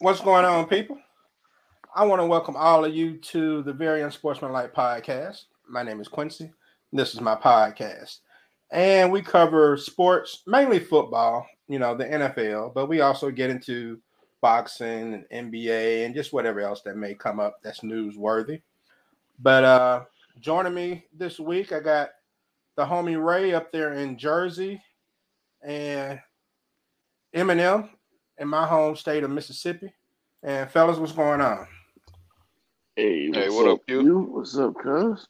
What's going on, people? I want to welcome all of you to the Very Unsportsmanlike podcast. My name is Quincy. This is my podcast. And we cover sports, mainly football, you know, the NFL, but we also get into boxing and NBA and just whatever else that may come up that's newsworthy. But uh joining me this week, I got the homie Ray up there in Jersey and M&M in my home state of Mississippi. And fellas, what's going on? Hey, Hey, what's what up, up, you? you? What's up, cuz?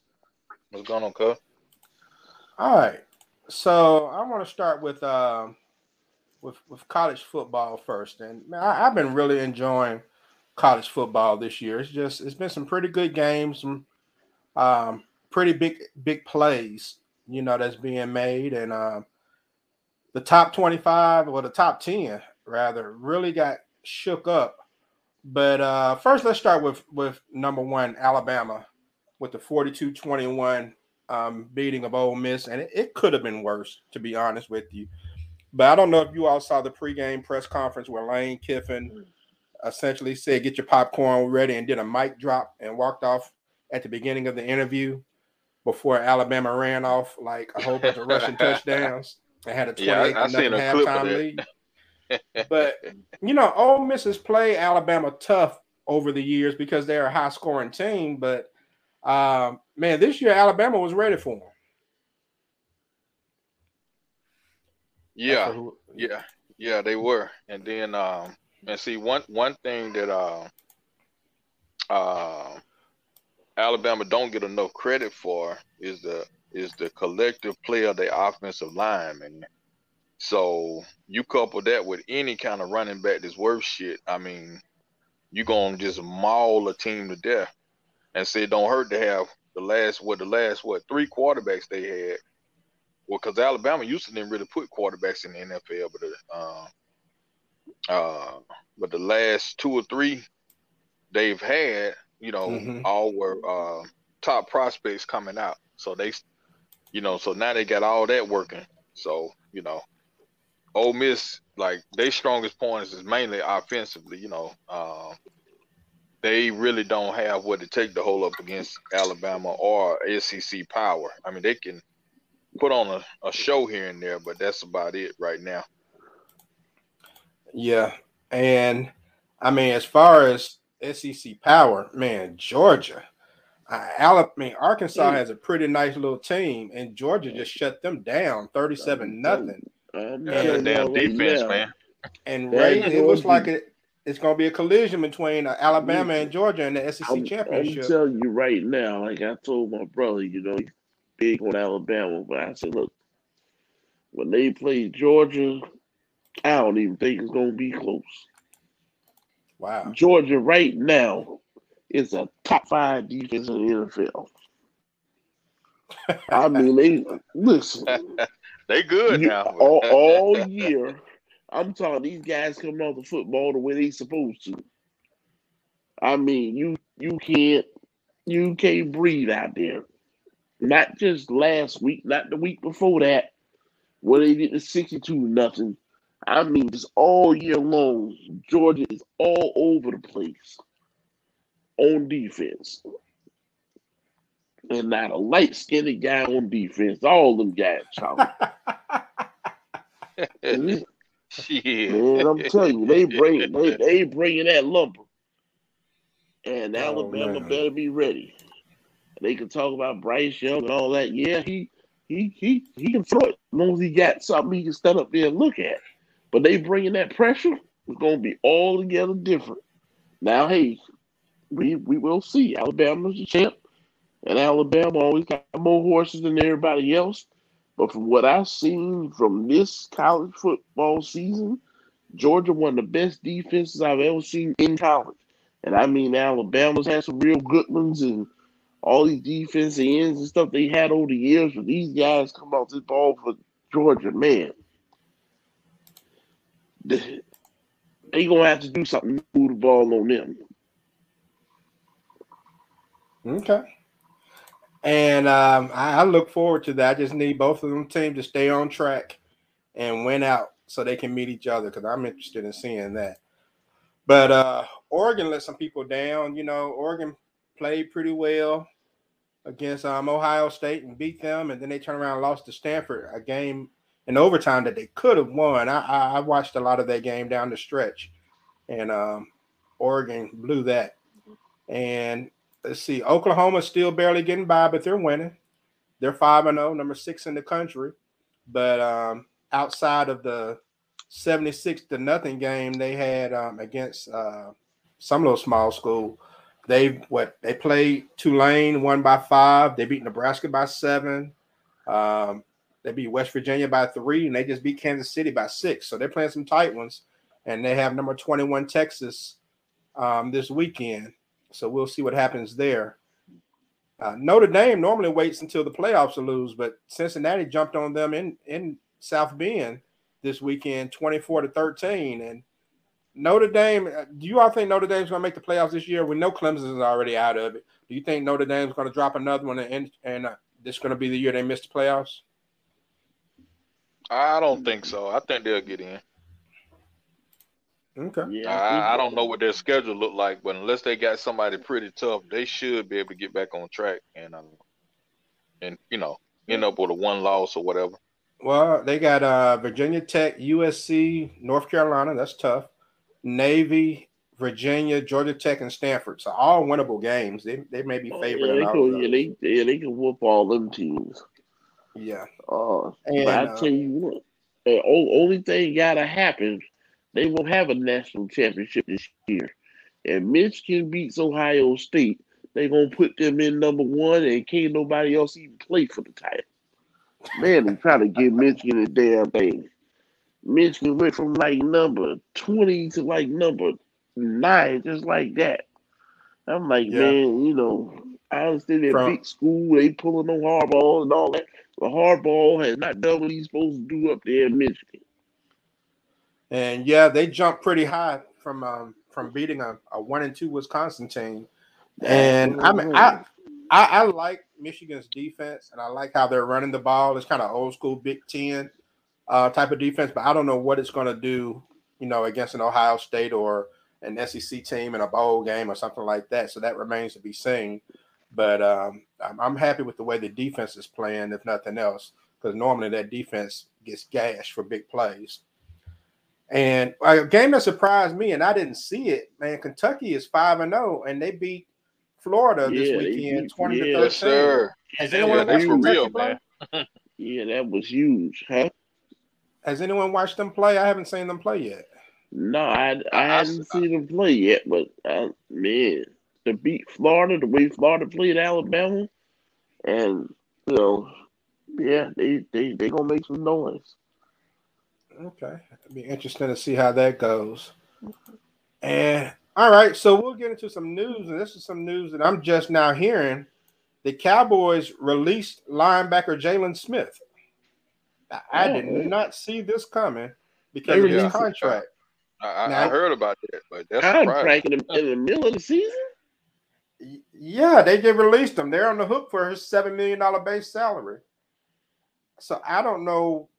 What's going on, cuz? All right. So I want to start with um with with college football first. And man, I, I've been really enjoying college football this year. It's just it's been some pretty good games, some um pretty big big plays, you know, that's being made. And um the top 25 or the top 10 rather really got shook up. But uh first let's start with with number one, Alabama, with the 42-21 um, beating of Ole Miss, and it, it could have been worse, to be honest with you. But I don't know if you all saw the pregame press conference where Lane Kiffin essentially said, "Get your popcorn ready," and did a mic drop and walked off at the beginning of the interview before Alabama ran off like a whole bunch of rushing touchdowns and had a Yeah, I- 28 I seen a clip of lead. But you know, Ole Miss has played Alabama tough over the years because they're a high scoring team. But um, man, this year Alabama was ready for them. Yeah, yeah, yeah, they were. And then um and see one one thing that uh uh Alabama don't get enough credit for is the is the collective play of the offensive line, man. So you couple that with any kind of running back that's worth shit, I mean, you gonna just maul a team to death. And say it don't hurt to have the last what the last what three quarterbacks they had. Well, because Alabama used to didn't really put quarterbacks in the NFL, but uh, uh, but the last two or three they've had, you know, Mhm. all were uh, top prospects coming out. So they, you know, so now they got all that working. So you know, Ole Miss like their strongest points is mainly offensively. You know, uh, they really don't have what it take to hold up against Alabama or SEC power. I mean, they can put on a, a show here and there, but that's about it right now. Yeah, and I mean, as far as SEC power, man, Georgia, uh, Alabama, I mean, Arkansas Mm. has a pretty nice little team, and Georgia just shut them down, thirty-seven nothing. I'm Yeah, damn defense, now, man. And That Ray, it looks like it, it's going to be a collision between uh, Alabama and Georgia in the SEC I'm, I'm telling you right now, like I told my brother, you know, he's big on Alabama, but I said, look, when they play Georgia, I don't even think it's gonna be close. wow. Georgia right now is a top five defense in the NFL. I mean, they listen. They good You- now. all, all year. I'm talking these guys coming off the football the way they supposed to. I mean, you you can't you can't breathe out there. Not just last week, not the week before that, where they did the 62 nothing. I mean, just all year long, Georgia is all over the place on defense. And not a light skinned guy on defense. All them guys, Charlie. Man, Shit. I'm telling you, they bring they they bringing that lumber, and Oh, Alabama man. better be ready. They can talk about Bryce Young and all that. Yeah, he he he he can throw it as long as he got something he can stand up there and look at. But they bringing that pressure. It's gonna be altogether different. Now, hey, we we will see. Alabama's the champ, and Alabama always got more horses than everybody else. But from what I've seen from this college football season, Georgia one of the best defenses I've ever seen in college. And I mean Alabama's had some real good ones and all these defensive ends and stuff they had over the years. But these guys come out this ball for Georgia, man. They gonna have to do something to move the ball on them. Okay. And um, I, I look forward to that. I just need both of them teams to stay on track and win out so they can meet each other because I'm interested in seeing that. But uh, Oregon let some people down. You know, Oregon played pretty well against um, Ohio State and beat them, and then they turned around and lost to Stanford, a game in overtime that they could have won. I, I watched a lot of that game down the stretch, and um, Oregon blew that. And let's see, Oklahoma's still barely getting by, but they're winning. They're five and zero, number six in the country. But um, outside of the seventy six to nothing game they had um, against uh, some little small school, they what they played Tulane won by five. They beat Nebraska by seven. Um, they beat West Virginia by three, and they just beat Kansas City by six. So they're playing some tight ones, and they have number twenty one Texas um, this weekend. So we'll see what happens there. Uh, Notre Dame normally waits until the playoffs to lose, but Cincinnati jumped on them in in South Bend this weekend, twenty four to thirteen, and Notre Dame, uh, do you all think Notre Dame's going to make the playoffs this year? We know Clemson is already out of it. Do you think Notre Dame's going to drop another one and and uh, this is going to be the year they miss the playoffs? I don't think so. I think they'll get in. Okay. Yeah, I, I, don't know what their schedule look like, but unless they got somebody pretty tough, they should be able to get back on track and um, and you know end up with a one loss or whatever. Well, they got uh, Virginia Tech, USC, North Carolina. That's tough. Navy, Virginia, Georgia Tech, and Stanford. So all winnable games. They they may be favored. Oh, yeah, they can, yeah, they, yeah, they can whoop all them teams. Yeah. Uh, and, but I uh, tell you what, the only thing gotta happen, they won't have a national championship this year. And Michigan beats Ohio State, they gonna put them in number one, and can't nobody else even play for the title. Man, they trying to give Michigan a damn thing. Michigan went from like number 20 to like number nine, just like that. I'm like, yeah. man, you know, I understand that big school, they pulling on Harbaugh and all that. But Harbaugh has not done what he's supposed to do up there in Michigan. And yeah, they jumped pretty high from um, from beating a, a one and two Wisconsin team. And I mean, I, I I like Michigan's defense, and I like how they're running the ball. It's kind of old school Big Ten uh, type of defense, but I don't know what it's going to do, you know, against an Ohio State or an SEC team in a bowl game or something like that. So that remains to be seen. But um, I'm, I'm, happy with the way the defense is playing, if nothing else, because normally that defense gets gashed for big plays. And a game that surprised me, and I didn't see it, man. Kentucky is five and zero, oh, and they beat Florida this weekend, twenty yeah, to thirteen. Sir. Has anyone yeah, that's for real, man. yeah, that was huge, huh? Has anyone watched them play? I haven't seen them play yet. No, I I hadn't seen them play yet, but uh, man, to beat Florida the way Florida played Alabama, and you know, yeah, they they they gonna make some noise. Okay, it'll be interesting to see how that goes. And all right, so we'll get into some news, and this is some news that I'm just now hearing. The Cowboys released linebacker Jaylon Smith. I, did oh. not see this coming because of his contract. I, now, I, heard about that, but that's contract in the, in the middle of the season. Yeah, they just released him. They're on the hook for his seven million dollar base salary. So I don't know.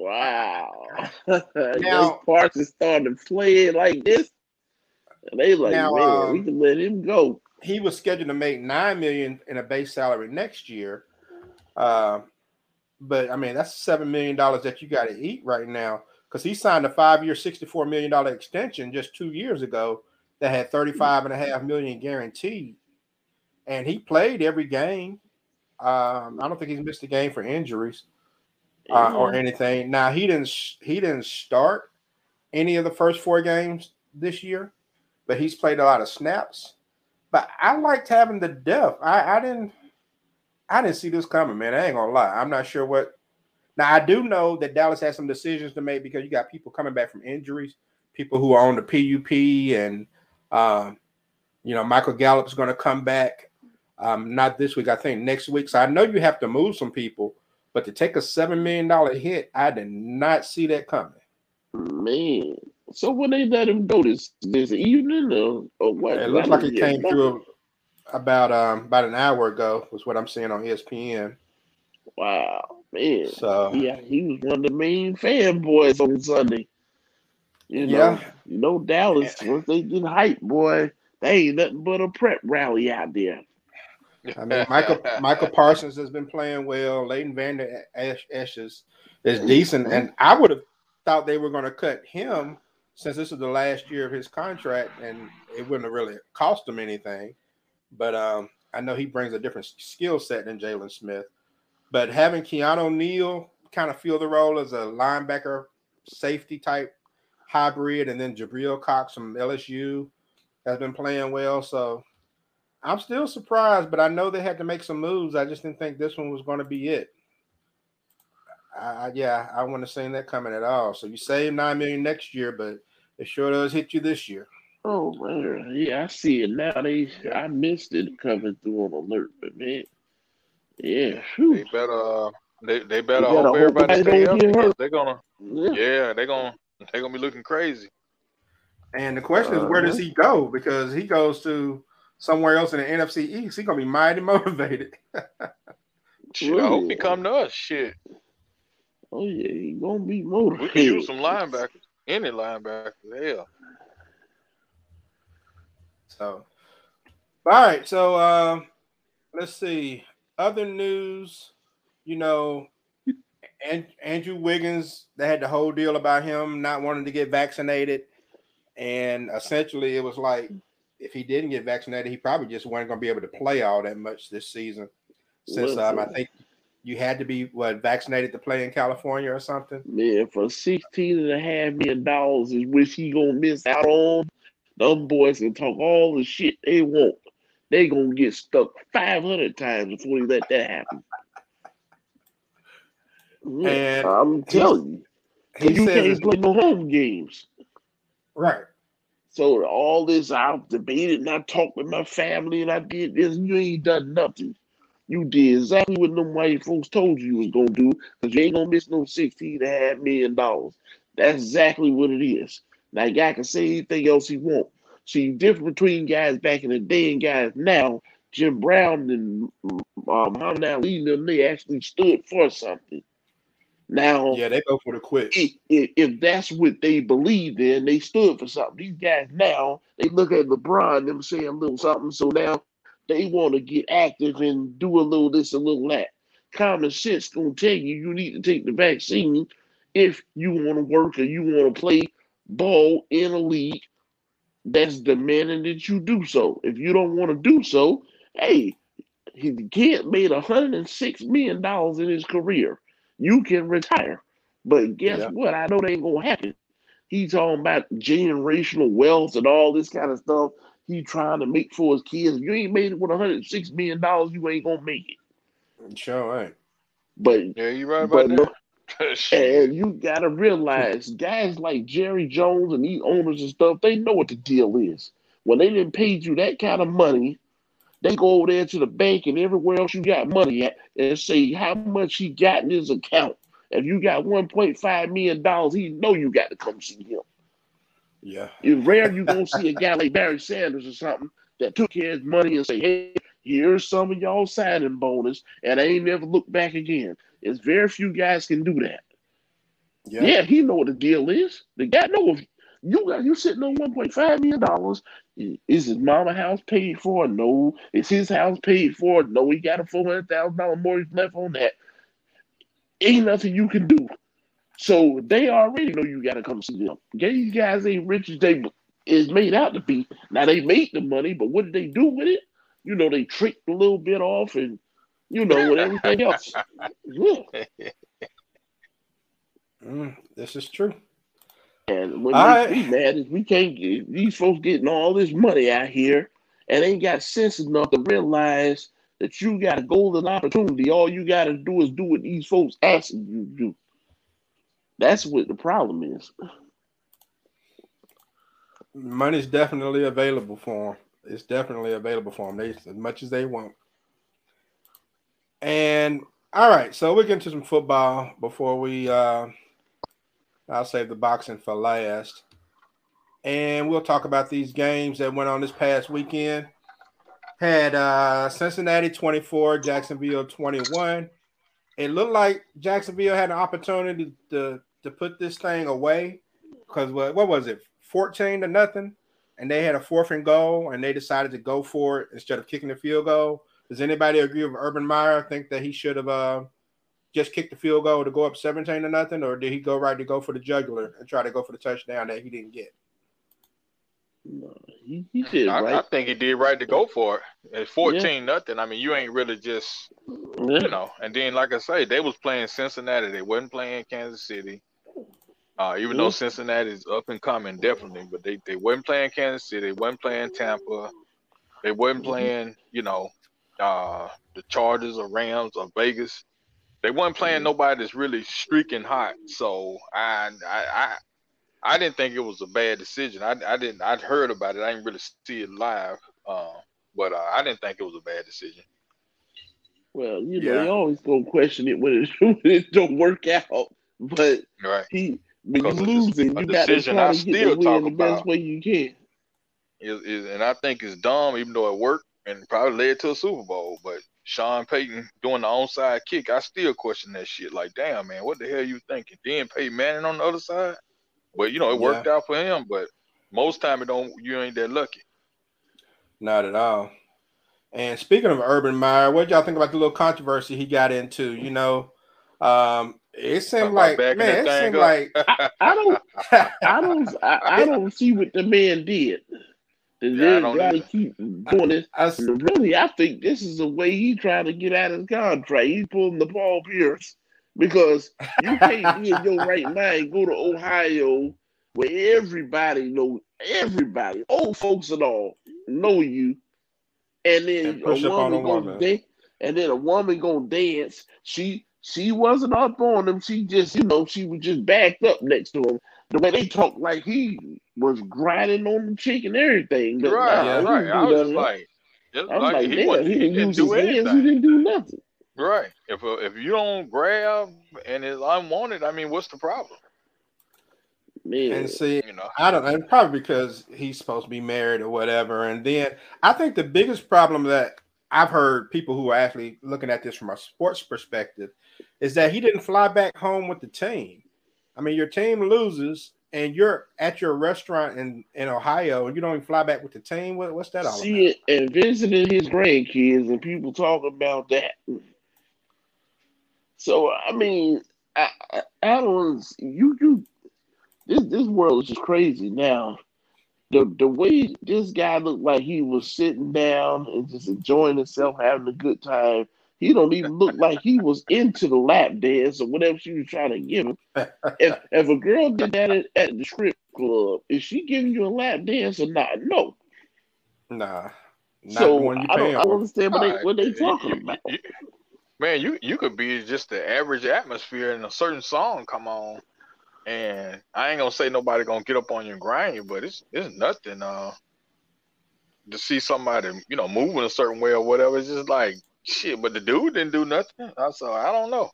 Wow. now parts is starting to play like this. And they like, now, man, um, we can let him go. He was scheduled to make nine million in a base salary next year. Uh, but I mean, that's seven million dollars that you got to eat right now because he signed a five-year, sixty-four million dollar extension just two years ago that had 35 and a half million guaranteed, and he played every game. Um, I don't think he's missed a game for injuries uh, or anything. Now he didn't he didn't start any of the first four games this year, but he's played a lot of snaps. But I liked having the depth. I, I didn't I didn't see this coming, man. I ain't gonna lie. I'm not sure what. Now I do know that Dallas has some decisions to make because you got people coming back from injuries, people who are on the PUP, and um, you know Michael Gallup's going to come back. Um, not this week, I think next week. So I know you have to move some people, but to take a seven million dollar hit, I did not see that coming. Man, so when they let him go this this evening or, or what? It looks like it came through about um about an hour ago was what I'm seeing on ESPN. Wow, man. So yeah, he was one of the main fanboys on Sunday. You know, Yeah. you know Dallas once they get hype, boy, they ain't nothing but a prep rally out there. I mean, Michael Michael Parsons has been playing well. Leighton Vander Esch is, is decent, and I would have thought they were going to cut him since this is the last year of his contract, and it wouldn't have really cost him anything. But um, I know he brings a different skill set than Jaylon Smith. But having Keanu Neal kind of fill the role as a linebacker, safety type hybrid, and then Jabril Cox from LSU has been playing well. So I'm still surprised, but I know they had to make some moves. I just didn't think this one was going to be it. I, I yeah, I wouldn't have seen that coming at all. So you save nine million next year, but it sure does hit you this year. Oh man, yeah, I see it now. They I missed it coming through on alert, but man, yeah, They better uh, they they better gotta hope hope everybody nobody stay don't healthy. get 'cause hurt. They're gonna yeah. yeah, they're gonna they're gonna be looking crazy. And the question is, where does Uh-huh. he go? Because he goes to somewhere else in the NFC East. He's gonna be mighty motivated. Shit, I hope he come to us. Shit, Oh yeah, he gonna be motivated. we can use some linebackers. Any linebacker, hell. So, all right. So, um, let's see. Other news, you know, and Andrew Wiggins, they had the whole deal about him not wanting to get vaccinated, and essentially it was like if he didn't get vaccinated, he probably just wasn't going to be able to play all that much this season. Since um, I think you had to be what vaccinated to play in California or something. Man, for sixteen and a half million dollars is which he gonna miss out on. Them boys can talk all the shit they want. They gonna get stuck five hundred times before they let that happen. And I'm telling you, He you says, can't play no home games. right. So all this, I've debated and I talked with my family and I did this. You ain't done nothing. You did exactly what them white folks told you you was gonna do, because you ain't gonna miss no sixteen and a half million dollars. That's exactly what it is. Now guy can say anything else he want. See, difference between guys back in the day and guys now, Jim Brown and um, Muhammad Ali, them, they actually stood for something. Now, Yeah, they go for the quit. if, that's what they believed in, they stood for something. These guys now they look at LeBron, them saying a little something, so now they want to get active and do a little this, a little that. Common sense gonna tell you you need to take the vaccine if you want to work or you want to play ball in a league that's demanding that you do so. If you don't want to do so, hey, his kid made $106 million in his career. You can retire. But guess Yeah. what? I know that ain't gonna happen. He's talking about generational wealth and all this kind of stuff. He trying to make for his kids. If you ain't made it with $106 million, you ain't gonna make it. Sure ain't. But Yeah, you right but about no, that. And you gotta realize guys like Jerry Jones and these owners and stuff, they know what the deal is. When they didn't pay you that kind of money, they go over there to the bank and everywhere else you got money at and say how much he got in his account. If you got $1.5 million, he know you got to come see him. Yeah. It's rare you gonna see a guy like Barry Sanders or something that took his money and say, "Hey, here's some of y'all signing bonus," and I ain't never look back again. It's very few guys can do that. Yeah. Yeah, he know what the deal is. The guy know if you got you sitting on one point five million dollars. Is his mama house paid for? No. Is his house paid for? No. He got a four hundred thousand dollar mortgage left on that. Ain't nothing you can do. So they already know you got to come see them. These guys ain't rich as they is made out to be. Now they made the money, but what did they do with it? You know, they tricked a little bit off, and you know, with everything else. Yeah. Mm, this is true. And what All makes right. me mad is we can't get these folks getting all this money out here and ain't got sense enough to realize that you got a golden opportunity. All you got to do is do what these folks asking you to do. That's what the problem is. Money's definitely available for them. It's definitely available for them. They as much as they want. And all right, so we get into some football before we. uh I'll save the boxing for last, and we'll talk about these games that went on this past weekend. Had uh Cincinnati twenty four, Jacksonville twenty one. It looked like Jacksonville had an opportunity to to put this thing away because what what was it, fourteen to nothing, and they had a fourth and goal, and they decided to go for it instead of kicking the field goal. Does anybody agree with Urban Meyer? Think that he should have uh, just kick the field goal to go up seventeen to nothing, or did he go right to go for the jugular and try to go for the touchdown that he didn't get? No, he, he did I, right. I think he did right to go for it. At fourteen nothing. I mean, you ain't really just Yeah. you know. And then, like I say, they was playing Cincinnati. They wasn't playing Kansas City. Uh, even though Cincinnati is up and coming, definitely, but they, they wasn't playing Kansas City. They wasn't playing Tampa. They wasn't Mhm. playing, you know, uh, the Chargers or Rams or Vegas. They wasn't playing Mhm. nobody that's really streaking hot. So I, I, I, I didn't think it was a bad decision. I, I didn't. I'd heard about it. I didn't really see it live. Uh, but uh, I didn't think it was a bad decision. Well, you know, Yeah. you always gonna question it when it, when it don't work out. But Right. he, when you Because a dec- losing, you got to decision try I to get still the win the best way you can. is, is and I think it's dumb, even though it worked and probably led to a Super Bowl. But Sean Payton doing the onside kick, I still question that shit. Like, damn man, what the hell you thinking? Then Peyton Manning on the other side. But you know, it worked out for him. But most time it don't. You ain't that lucky. Not at all. And speaking of Urban Meyer, what y'all think about the little controversy he got into? You know, um, it seemed like man, it seemed thing like up. I don't, I don't, I, I don't see what the man did. The Yeah, I to keep doing this. I And Really, I think this is the way he trying to get out of his contract. He's pulling the Paul Pierce because you can't be in your right mind go to Ohio where everybody know everybody, old folks and all, know you, and then And a push up on woman a gonna dance, and then a woman gonna dance. She she wasn't up on him. She just you know she was just backed up next to him. The way they talk like he was grinding on the chick and everything. But right, nah, he right. I do was none like, just I was like, like, he, wasn't, he he didn't didn't use do his hands. He didn't do nothing. Right. If uh, if you don't grab and it's unwanted, I mean, what's the problem? Man, and see, You know. I don't know, probably because he's supposed to be married or whatever. And then I think the biggest problem that I've heard people who are actually looking at this from a sports perspective is that he didn't fly back home with the team. I mean, your team loses and you're at your restaurant in, in Ohio and you don't even fly back with the team. What, what's that all about? see it and visiting his grandkids and people talk about that. So I mean, I I, I don't you you this this world is just crazy now. The the way this guy looked like he was sitting down and just enjoying himself, having a good time. He don't even look like he was into the lap dance or whatever she was trying to give him. If if a girl did that at, at the strip club, is she giving you a lap dance or not? No. Nah, not so the one you I don't, I don't understand what they Alright, what they talking you- about. man, you you could be just the average atmosphere and a certain song come on, and I ain't gonna say nobody gonna get up on you and grind you, but it's it's nothing. Uh, to see somebody you know moving a certain way or whatever, it's just like shit. But the dude didn't do nothing. So I don't know.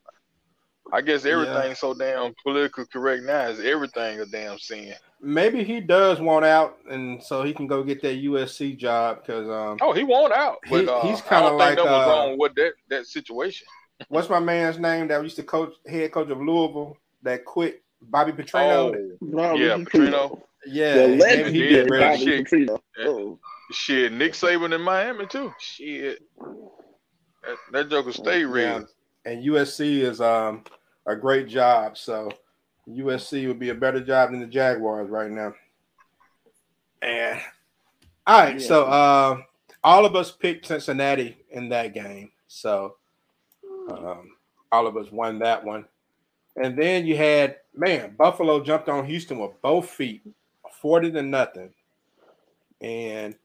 I guess everything's so damn political correct now. Is everything a damn sin? Maybe he does want out, and so he can go get that USC job because um, Oh, he won't out, but He- uh, he's kinda like, think that was uh, wrong with that that situation. what's my man's name that used to coach head coach of Louisville that quit? Bobby Petrino. Oh, Bobby yeah, Petrino. yeah, The maybe legend he did, did bro. Bobby shit. Petrino. Oh, Shit, Nick Saban in Miami too. Shit, that, that joker stay real. Yeah. And USC is um a great job. So USC would be a better job than the Jaguars right now. And all right, so uh, all of us picked Cincinnati in that game. So um, all of us won that one. And then you had man, Buffalo jumped on Houston with both feet, 40 to nothing. And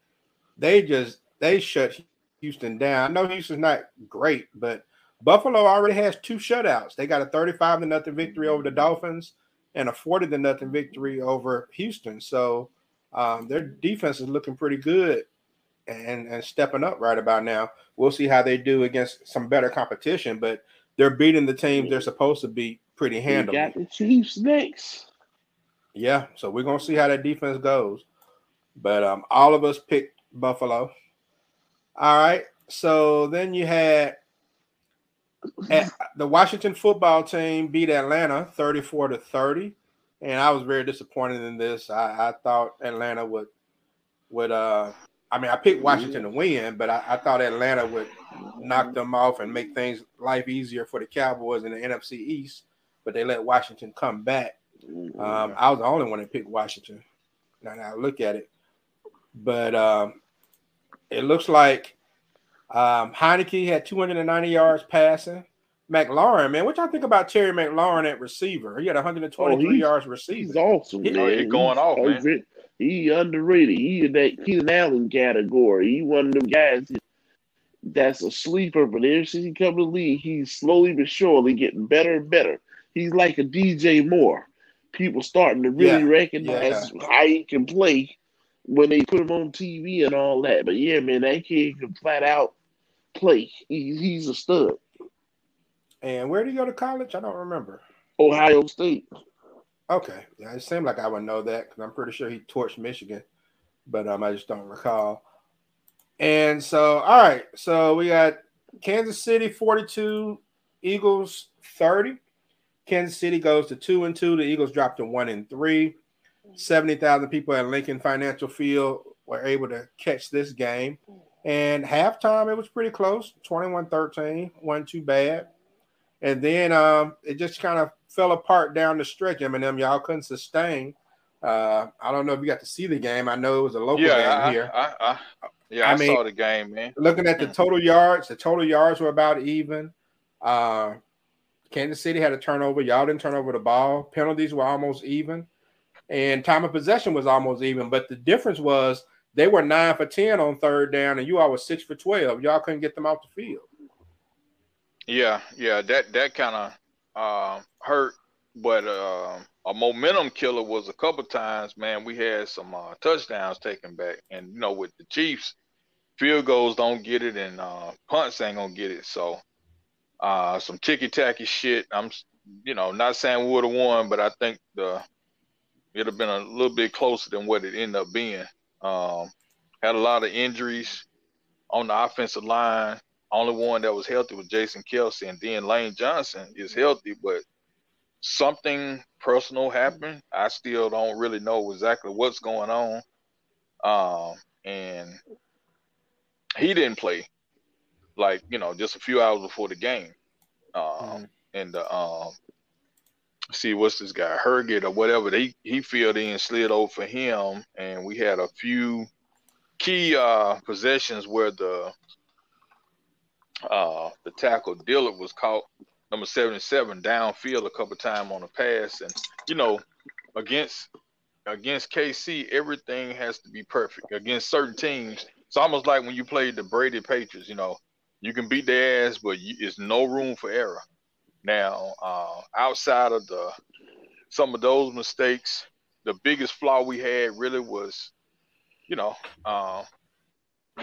they just they shut Houston down. I know Houston's not great, but Buffalo already has two shutouts. They got a 35 to nothing victory over the Dolphins and a 40 to nothing victory over Houston. So um, their defense is looking pretty good and, and stepping up right about now. We'll see how they do against some better competition, but they're beating the teams they're supposed to beat pretty we handily. got the Chiefs next. Yeah, so we're gonna see how that defense goes. But um, all of us picked Buffalo. All right. So then you had the Washington football team beat Atlanta 34 to 30. and I was very disappointed in this. I, I thought Atlanta would would uh I mean I picked Washington to win, but I, I, thought Atlanta would knock them off and make things life easier for the Cowboys in the NFC East, but they let Washington come back. Um, I was the only one that picked Washington. Now, now look at it, but um, it looks like um, Heinicke had 290 yards passing. McLaurin, man, what y'all think about Terry McLaurin at receiver? He had 123 oh, yards receiving. He's awesome, he, man. He's going off, man. He underrated. He in that Keenan Allen category. He one of them guys that's a sleeper, but ever since he come to the league, he's slowly but surely getting better and better. He's like a DJ Moore. People starting to really yeah. recognize yeah. how he can play when they put him on TV and all that. But yeah, man, that kid can flat out play. He, he's a stud. And where did he go to college? I don't remember. Ohio State. Okay, yeah, it seemed like I would know that because I'm pretty sure he torched Michigan, but um, I just don't recall. And so, all right, so we got Kansas City 42, Eagles 30. Kansas City goes to two and two. The Eagles dropped to one and three. 70,000 people at Lincoln Financial Field were able to catch this game. And halftime, it was pretty close 21 13, wasn't too bad. And then um, it just kind of fell apart down the stretch. M&M, y'all couldn't sustain. Uh, I don't know if you got to see the game. I know it was a local yeah, game I, here. I, I, yeah, I, I mean, saw the game, man. Looking at the total yards, the total yards were about even. Uh, Kansas City had a turnover. Y'all didn't turn over the ball. Penalties were almost even. And time of possession was almost even. But the difference was they were nine for 10 on third down, and you all were six for 12. Y'all couldn't get them off the field. Yeah, yeah, that that kind of uh, hurt, but uh, a momentum killer was a couple times. Man, we had some uh, touchdowns taken back, and you know, with the Chiefs, field goals don't get it, and uh, punts ain't gonna get it. So, uh, some ticky tacky shit. I'm, you know, not saying we would have won, but I think the it'd have been a little bit closer than what it ended up being. Um, had a lot of injuries on the offensive line. Only one that was healthy was Jason Kelce, and then Lane Johnson is healthy, but something personal happened. I still don't really know exactly what's going on. Um, and he didn't play like you know just a few hours before the game. Um, mm-hmm. and the um, see what's this guy Herget or whatever they he filled in slid over for him, and we had a few key uh possessions where the uh, the tackle Dillard was caught number 77 downfield a couple times on a pass, and you know, against against KC, everything has to be perfect. Against certain teams, it's almost like when you played the Brady Patriots. You know, you can beat their ass, but you, it's no room for error. Now, uh, outside of the some of those mistakes, the biggest flaw we had really was, you know, uh,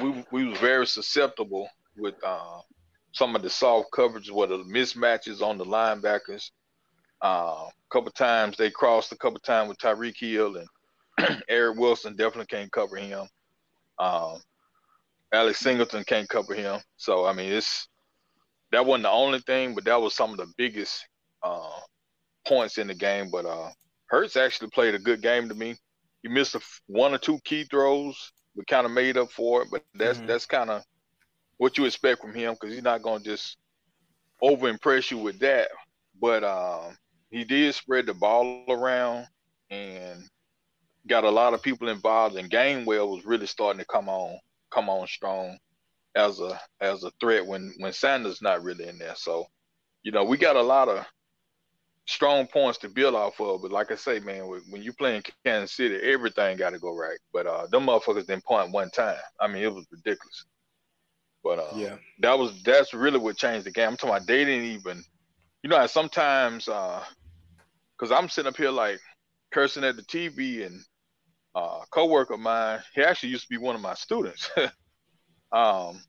we we was very susceptible with uh, some of the soft coverage, where the mismatches on the linebackers. Uh, a couple times they crossed a couple times with Tyreek Hill and Eric Wilson definitely can't cover him. Um, Alex Singleton can't cover him. So I mean, it's that wasn't the only thing, but that was some of the biggest uh, points in the game. But uh, Hurts actually played a good game to me. He missed a, one or two key throws, but kind of made up for it. But that's mm-hmm. that's kind of what you expect from him because he's not going to just over impress you with that. But um, he did spread the ball around and got a lot of people involved. And Gainwell was really starting to come on, come on strong as a as a threat when when Sanders not really in there. So, you know, we got a lot of strong points to build off of. But like I say, man, when you play in Kansas City, everything got to go right. But uh, them motherfuckers didn't point one time. I mean, it was ridiculous. But uh, yeah, that was that's really what changed the game. I'm talking about they didn't even, you know, sometimes because uh, I'm sitting up here like cursing at the TV and uh, coworker of mine, he actually used to be one of my students. um,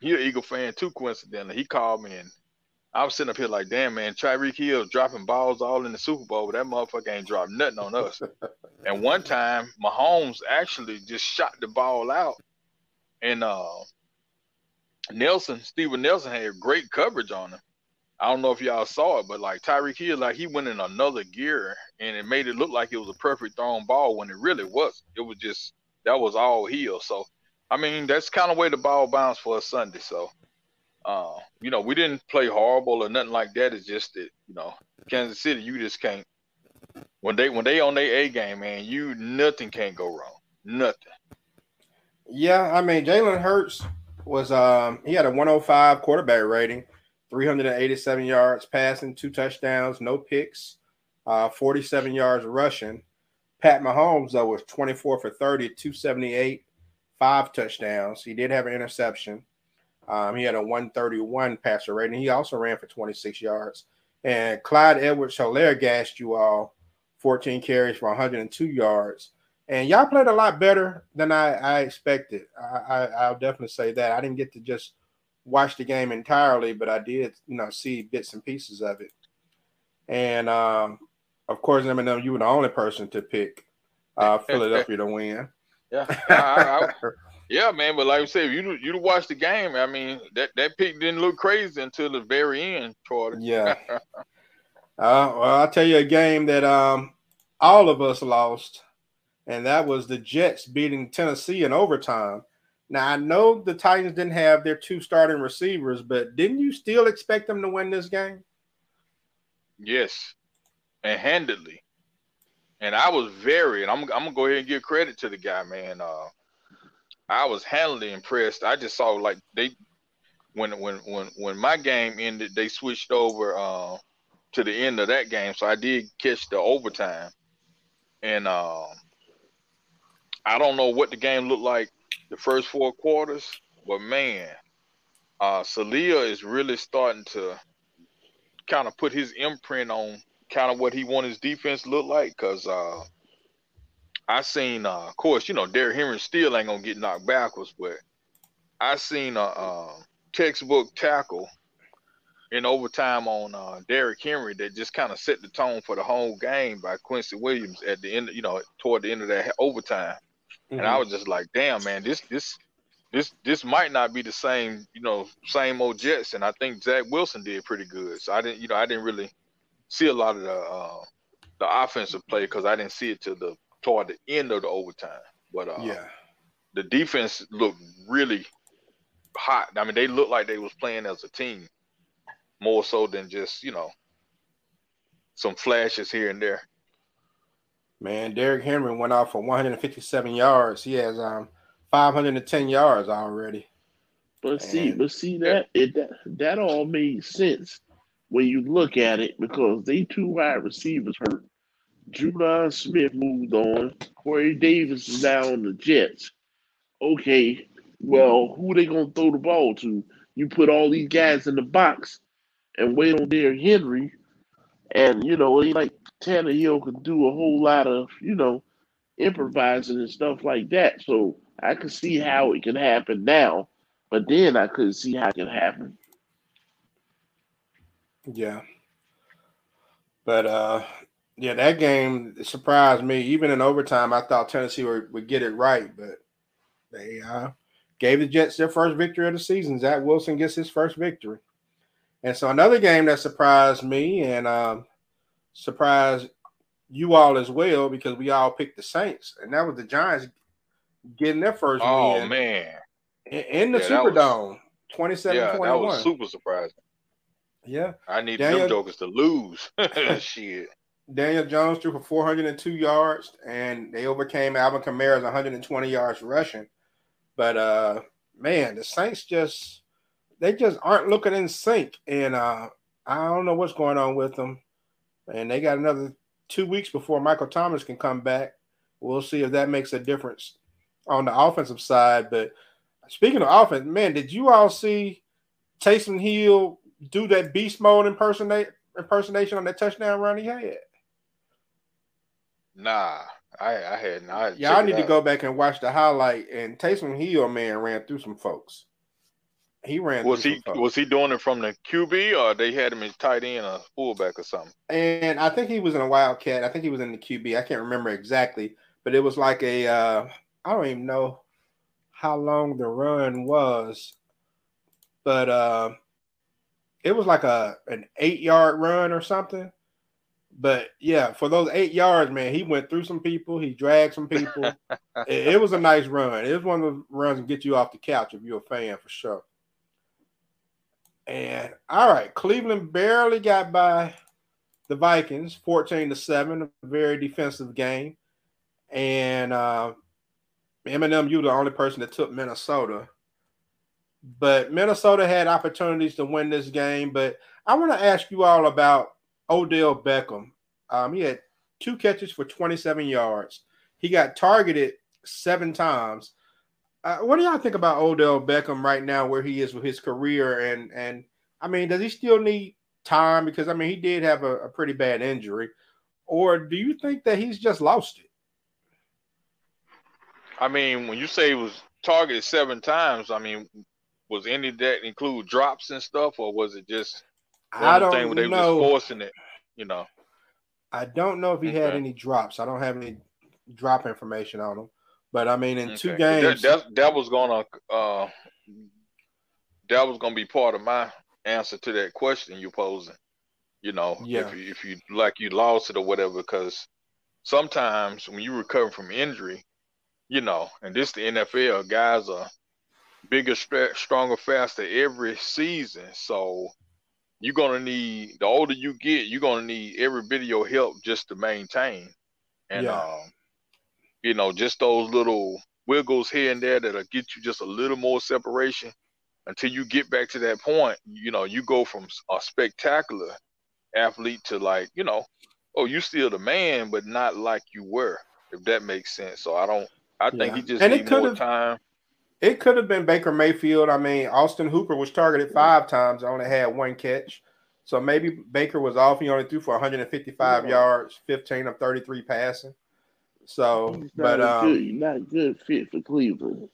he an Eagle fan too, coincidentally. He called me and I was sitting up here like, damn man, Tyreek Hill dropping balls all in the Super Bowl, but that motherfucker ain't dropped nothing on us. and one time, Mahomes actually just shot the ball out, and uh, Nelson, Steven Nelson had great coverage on him. I don't know if y'all saw it, but like Tyreek Hill, like he went in another gear and it made it look like it was a perfect thrown ball when it really was. It was just that was all Hill. So I mean, that's kind of way the ball bounced for a Sunday. So uh, you know, we didn't play horrible or nothing like that. It's just that, you know, Kansas City, you just can't when they when they on their A game, man, you nothing can't go wrong. Nothing. Yeah, I mean Jalen Hurts was um he had a 105 quarterback rating, 387 yards passing, two touchdowns, no picks, uh 47 yards rushing. Pat Mahomes though was 24 for 30, 278, five touchdowns. He did have an interception. Um, he had a 131 passer rating. He also ran for 26 yards. And Clyde Edwards Helaire gassed you all 14 carries for 102 yards. And y'all played a lot better than I, I expected. I, I, will definitely say that. I didn't get to just watch the game entirely, but I did, you know, see bits and pieces of it. And um, of course, M&M, you were the only person to pick uh, Philadelphia to win. Yeah, I, I, yeah, man. But like I said, you you watch the game. I mean, that that pick didn't look crazy until the very end, Troy. Yeah. uh, well, I'll tell you a game that um all of us lost and that was the Jets beating Tennessee in overtime. Now I know the Titans didn't have their two starting receivers, but didn't you still expect them to win this game? Yes, and handedly. And I was very, and I'm, I'm gonna go ahead and give credit to the guy, man. Uh, I was handily impressed. I just saw like they, when when when when my game ended, they switched over uh, to the end of that game, so I did catch the overtime, and um, I don't know what the game looked like the first four quarters, but man, uh, Saleh is really starting to kind of put his imprint on kind of what he wants his defense look like. Because uh, I seen, uh, of course, you know, Derrick Henry still ain't gonna get knocked backwards, but I seen a, a textbook tackle in overtime on uh, Derrick Henry that just kind of set the tone for the whole game by Quincy Williams at the end, you know, toward the end of that overtime. Mm-hmm. And I mm-hmm. was just like, damn, man, this this this this might not be the same, you know, same old Jets. And I think Zach Wilson did pretty good. So I didn't, you know, I didn't really see a lot of the uh, the offensive play because I didn't see it to the toward the end of the overtime. But uh, yeah, the defense looked really hot. I mean, they looked like they was playing as a team more so than just you know some flashes here and there. Man, Derrick Henry went out for 157 yards. He has um 510 yards already. But see, but see that it that, that all made sense when you look at it because they two wide receivers hurt. Judon Smith moved on. Corey Davis is now on the Jets. Okay, well, who they gonna throw the ball to? You put all these guys in the box and wait on Derrick Henry, and you know, like Tannehill could do a whole lot of, you know, improvising and stuff like that. So I could see how it can happen now, but then I couldn't see how it can happen. Yeah. But uh yeah, that game surprised me. Even in overtime, I thought Tennessee would, would get it right, but they uh gave the Jets their first victory of the season. Zach Wilson gets his first victory. And so another game that surprised me and um surprise you all as well because we all picked the Saints, and that was the Giants getting their first oh, win. man. In, in the yeah, Superdome, 27 yeah, 21. That was super surprising. Yeah. I need Daniel, them jokers to lose. Shit. Daniel Jones threw for 402 yards, and they overcame Alvin Kamara's 120 yards rushing. But uh man, the Saints just they just aren't looking in sync. And uh I don't know what's going on with them and they got another two weeks before Michael Thomas can come back. We'll see if that makes a difference on the offensive side. But speaking of offense, man, did you all see Taysom Hill do that beast mode impersonate impersonation on that touchdown run he had? Nah, I I hadn't. I yeah, I need to go back and watch the highlight. And Taysom Hill, man, ran through some folks. He ran. Was he was he doing it from the QB or they had him as tight end or fullback or something? And I think he was in a Wildcat. I think he was in the QB. I can't remember exactly, but it was like a uh, I don't even know how long the run was, but uh, it was like a an eight yard run or something. But yeah, for those eight yards, man, he went through some people. He dragged some people. it, it, was a nice run. It was one of the runs that get you off the couch if you're a fan for sure. And all right, Cleveland barely got by the Vikings, 14 to 7, a very defensive game. And uh M&M, you the only person that took Minnesota. But Minnesota had opportunities to win this game. But I want to ask you all about Odell Beckham. Um, he had two catches for 27 yards. He got targeted seven times. Uh, what do y'all think about Odell Beckham right now, where he is with his career? And and I mean, does he still need time? Because I mean, he did have a, a pretty bad injury, or do you think that he's just lost it? I mean, when you say he was targeted seven times, I mean, was any of that include drops and stuff, or was it just I don't thing where they know. were forcing it? You know, I don't know if he okay. had any drops. I don't have any drop information on him, but I mean, in okay. two games, that, that, that was gonna uh, that was gonna be part of my answer to that question you're posing. You know, yeah. if you, if you like you lost it or whatever, because sometimes when you recover from injury, you know, and this the NFL, guys are bigger, stronger, faster every season. So you're gonna need the older you get, you're gonna need every bit of your help just to maintain. And yeah. um, you know, just those little wiggles here and there that'll get you just a little more separation until you get back to that point. You know, you go from a spectacular athlete to like, you know, oh, you still the man, but not like you were, if that makes sense. So I don't I think yeah. he just and needs more time. It could have been Baker Mayfield. I mean, Austin Hooper was targeted five times, I only had one catch. So maybe Baker was off. He only threw for 155 yeah. yards, 15 of 33 passing. So, but um, good, not a good fit for Cleveland.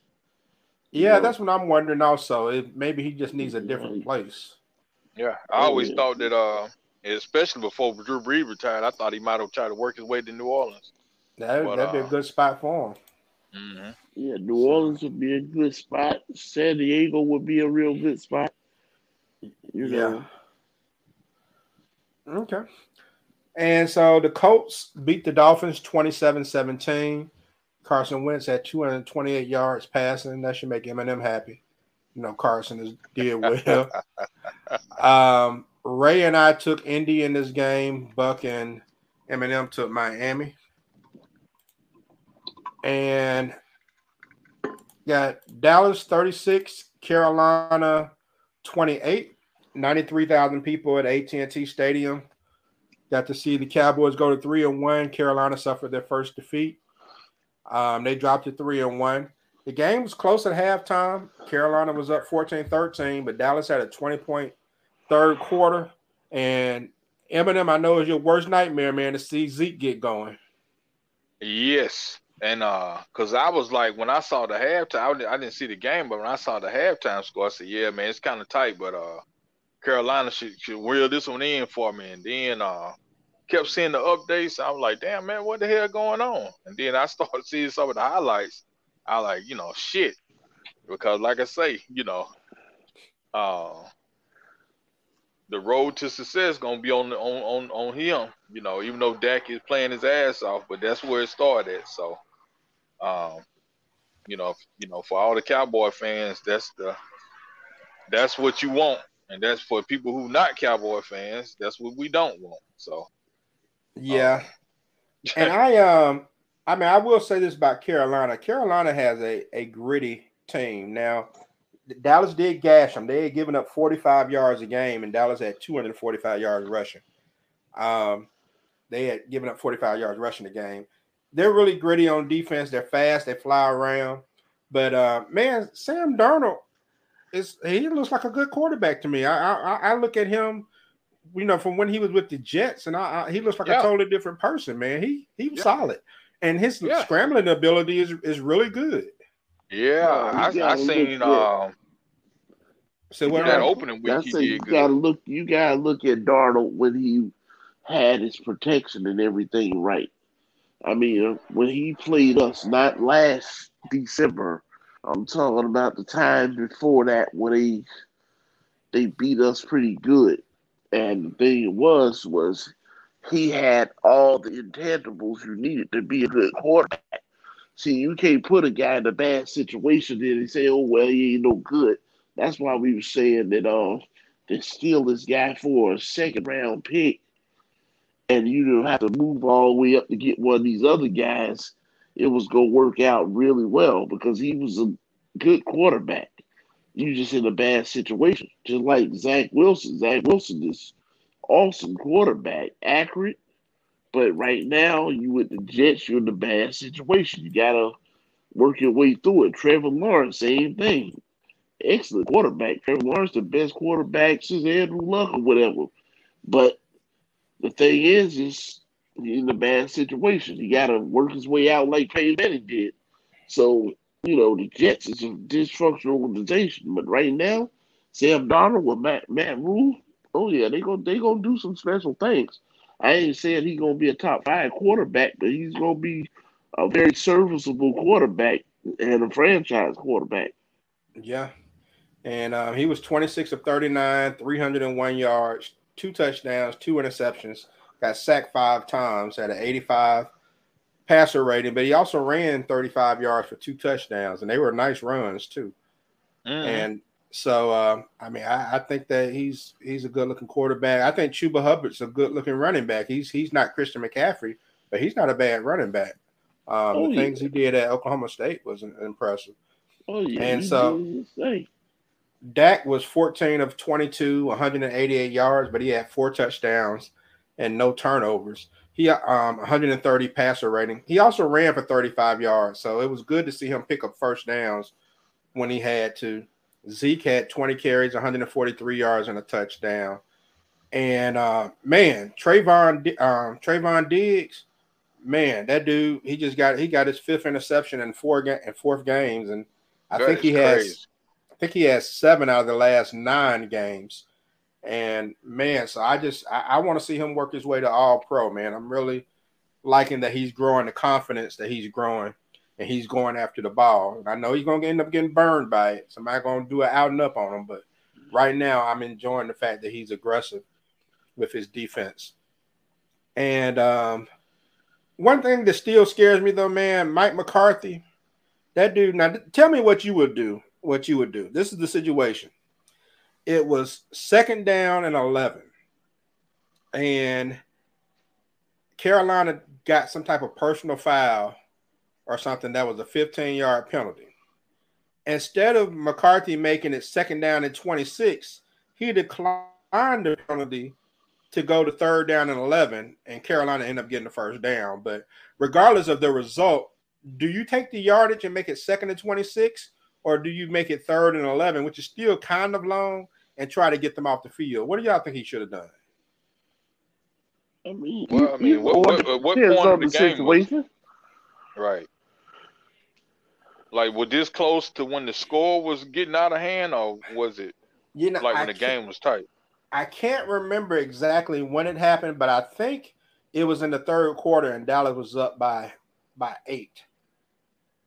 Yeah, you that's what I'm wondering. Also, it, maybe he just needs a different place. Yeah, I always yeah. thought that, uh, especially before Drew Brees retired, I thought he might have tried to work his way to New Orleans. That, would uh, be a uh, good spot for him. Mm-hmm. Yeah, New Orleans would be a good spot. San Diego would be a real good spot. You know. Yeah. Okay. And so the Colts beat the Dolphins 27 17. Carson Wentz had 228 yards passing. That should make M&M happy. You know, Carson is did well. um, Ray and I took Indy in this game. Buck and M&M took Miami and got Dallas 36, Carolina 28, 93,000 people at AT&T Stadium. Got to see the Cowboys go to three and one. Carolina suffered their first defeat. Um, they dropped to three and one. The game was close at halftime. Carolina was up 14-13, but Dallas had a 20 point third quarter. And M&M, I know is your worst nightmare, man, to see Zeke get going. Yes. And uh, cause I was like, when I saw the halftime, I didn't see the game, but when I saw the halftime score, I said, "Yeah, man, it's kind of tight, but uh, Carolina should should reel this one in for me." And then uh, kept seeing the updates. I was like, "Damn, man, what the hell going on?" And then I started seeing some of the highlights. I like, you know, shit, because like I say, you know, uh, the road to success gonna be on on on on him. You know, even though Dak is playing his ass off, but that's where it started. So um, you know, you know, for all the Cowboy fans, that's the that's what you want, and that's for people who not Cowboy fans. That's what we don't want. So, yeah, um, and I um, I mean, I will say this about Carolina. Carolina has a a gritty team now. Dallas did gash them. They had given up 45 yards a game, and Dallas had 245 yards rushing. Um, they had given up 45 yards rushing the game they're really gritty on defense. They're fast. They fly around. But uh, man, Sam Darnold is he looks like a good quarterback to me. I I, I look at him, you know, from when he was with the Jets, and I, I he looks like yeah. a totally different person. Man, he he was yeah. solid, and his yeah. scrambling ability is is really good. Yeah, I, I seen. Um, so what that opening week, he you gotta look. You gotta look at Darnold when he had his protection and everything right. I mean, when he played us, not last December, I'm talking about the time before that when he they beat us pretty good. And the thing was, was he had all the intangibles you needed to be a good quarterback. See, you can't put a guy in a bad situation and say, "Oh well, he ain't no good." That's why we were saying that uh, to steal this guy for a second round pick, and you don't have to move all the way up to get one of these other guys. It was gonna work out really well because he was a good quarterback. You just in a bad situation, just like Zach Wilson. Zach Wilson is awesome quarterback, accurate. But right now, you with the Jets, you're in a bad situation. You gotta work your way through it. Trevor Lawrence, same thing. Excellent quarterback. Trevor Lawrence, the best quarterback since Andrew Luck or whatever. But the thing is, is he's in a bad situation. He gotta work his way out like Peyton Manning did. So, you know, the Jets is a dysfunctional organization. But right now, Sam Darnold with Matt Matt Rhule, oh yeah, they gonna they gonna do some special things. I ain't saying he's gonna be a top five quarterback, but he's gonna be a very serviceable quarterback and a franchise quarterback. Yeah, and um, he was 26 of 39, 301 yards, two touchdowns, two interceptions. Got sacked five times, had an 85 passer rating, but he also ran 35 yards for two touchdowns, and they were nice runs too. Mm. And so uh, I mean, I, I, think that he's he's a good looking quarterback. I think Chuba Hubbard's a good looking running back. He's he's not Christian McCaffrey, but he's not a bad running back. Um, oh, the yeah. things he did at Oklahoma State was impressive. Oh yeah, and so Dak was 14 of 22, 188 yards, but he had four touchdowns and no turnovers. He um 130 passer rating. He also ran for 35 yards, so it was good to see him pick up first downs when he had to. Zeke had 20 carries, 143 yards, and a touchdown. And uh, man, Trevon um, Trevon Diggs, man, that dude, he just got he got his fifth interception in four ga- in fourth games, and I that think he crazy. has think he has seven out of the last nine games. And man, so I just I, I want to see him work his way to all pro, man. I'm really liking that he's growing the confidence that he's growing and he's going after the ball. And I know he's gonna end up getting burned by it. Somebody gonna do it out and up on him. But right now, I'm enjoying the fact that he's aggressive with his defense. And um, one thing that still scares me though, man, Mike McCarthy, that dude. Now, tell me what you would do. What you would do. This is the situation. It was second down and eleven, and Carolina got some type of personal foul or something that was a 15 yard penalty. Instead of McCarthy making it second down and 26, he declined the penalty to go to third down and 11, and Carolina ended up getting the first down. But regardless of the result, do you take the yardage and make it second and 26, or do you make it third and 11, which is still kind of long, and try to get them off the field? What do y'all think he should have done? I mean, well, I mean, what, what, what, what point of the, the game was, right? Like, was this close to when the score was getting out of hand, or was it you know, like when I the game was tight? I can't remember exactly when it happened, but I think it was in the third quarter, and Dallas was up by by eight.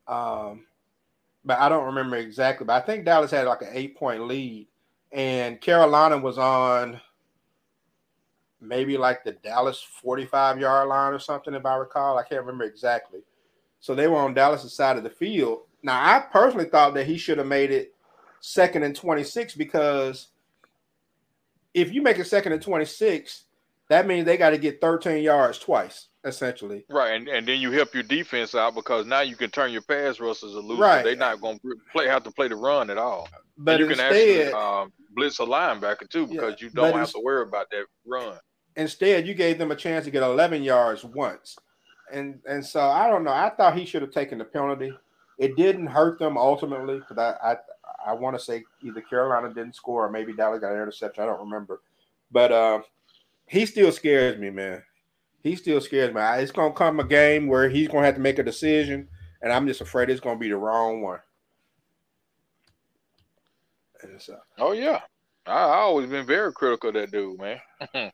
Um, but I don't remember exactly. But I think Dallas had like an eight point lead, and Carolina was on maybe like the Dallas 45 yard line or something, if I recall. I can't remember exactly. So they were on Dallas' side of the field, now, I personally thought that he should have made it second and 26 because if you make it second and 26, that means they got to get 13 yards twice, essentially. Right, and, and then you help your defense out because now you can turn your pass rushers a loose. Right. They're not going to play have to play the run at all. But and you instead, can actually um, blitz a linebacker too because yeah, you don't have to worry about that run. Instead, you gave them a chance to get 11 yards once. And and so I don't know. I thought he should have taken the penalty. It didn't hurt them ultimately because I, I, I want to say either Carolina didn't score or maybe Dallas got an interception. I don't remember, but uh, he still scares me, man. He still scares me. It's gonna come a game where he's gonna have to make a decision, and I'm just afraid it's gonna be the wrong one. So. Oh yeah, I, I always been very critical of that dude, man.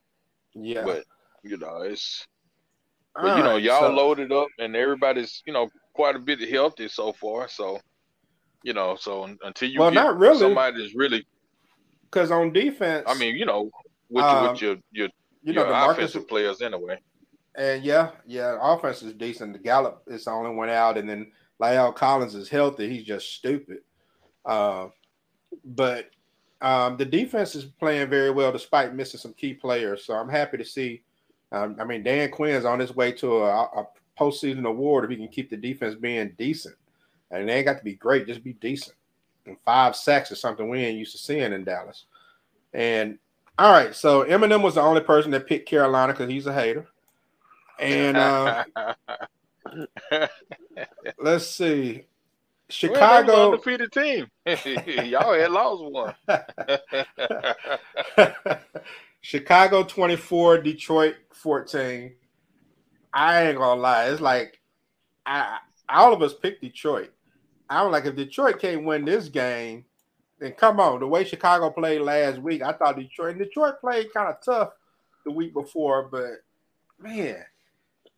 yeah, but you know it's. But, you know, y'all so, loaded up, and everybody's you know quite a bit healthy so far. So, you know, so until you well, not really. somebody that's really because on defense, I mean, you know, with, Um, with your your, you know, your the Marcus offensive players anyway. And yeah, yeah, offense is decent. The Gallup is the only one out, and then La'el Collins is healthy. He's just stupid. Uh, but um, the defense is playing very well despite missing some key players. So I'm happy to see. Um, I mean, Dan Quinn's on his way to a, a postseason award if he can keep the defense being decent. And they ain't got to be great, just be decent. And five sacks is something we ain't used to seeing in Dallas. And all right, so M&M was the only person that picked Carolina because he's a hater. And uh, let's see, Chicago undefeated team. Y'all had lost one. Chicago 24, Detroit 14. I ain't gonna lie. It's like I all of us picked Detroit. I'm like, if Detroit can't win this game, then come on. The way Chicago played last week, I thought Detroit and Detroit played kind of tough the week before, but man,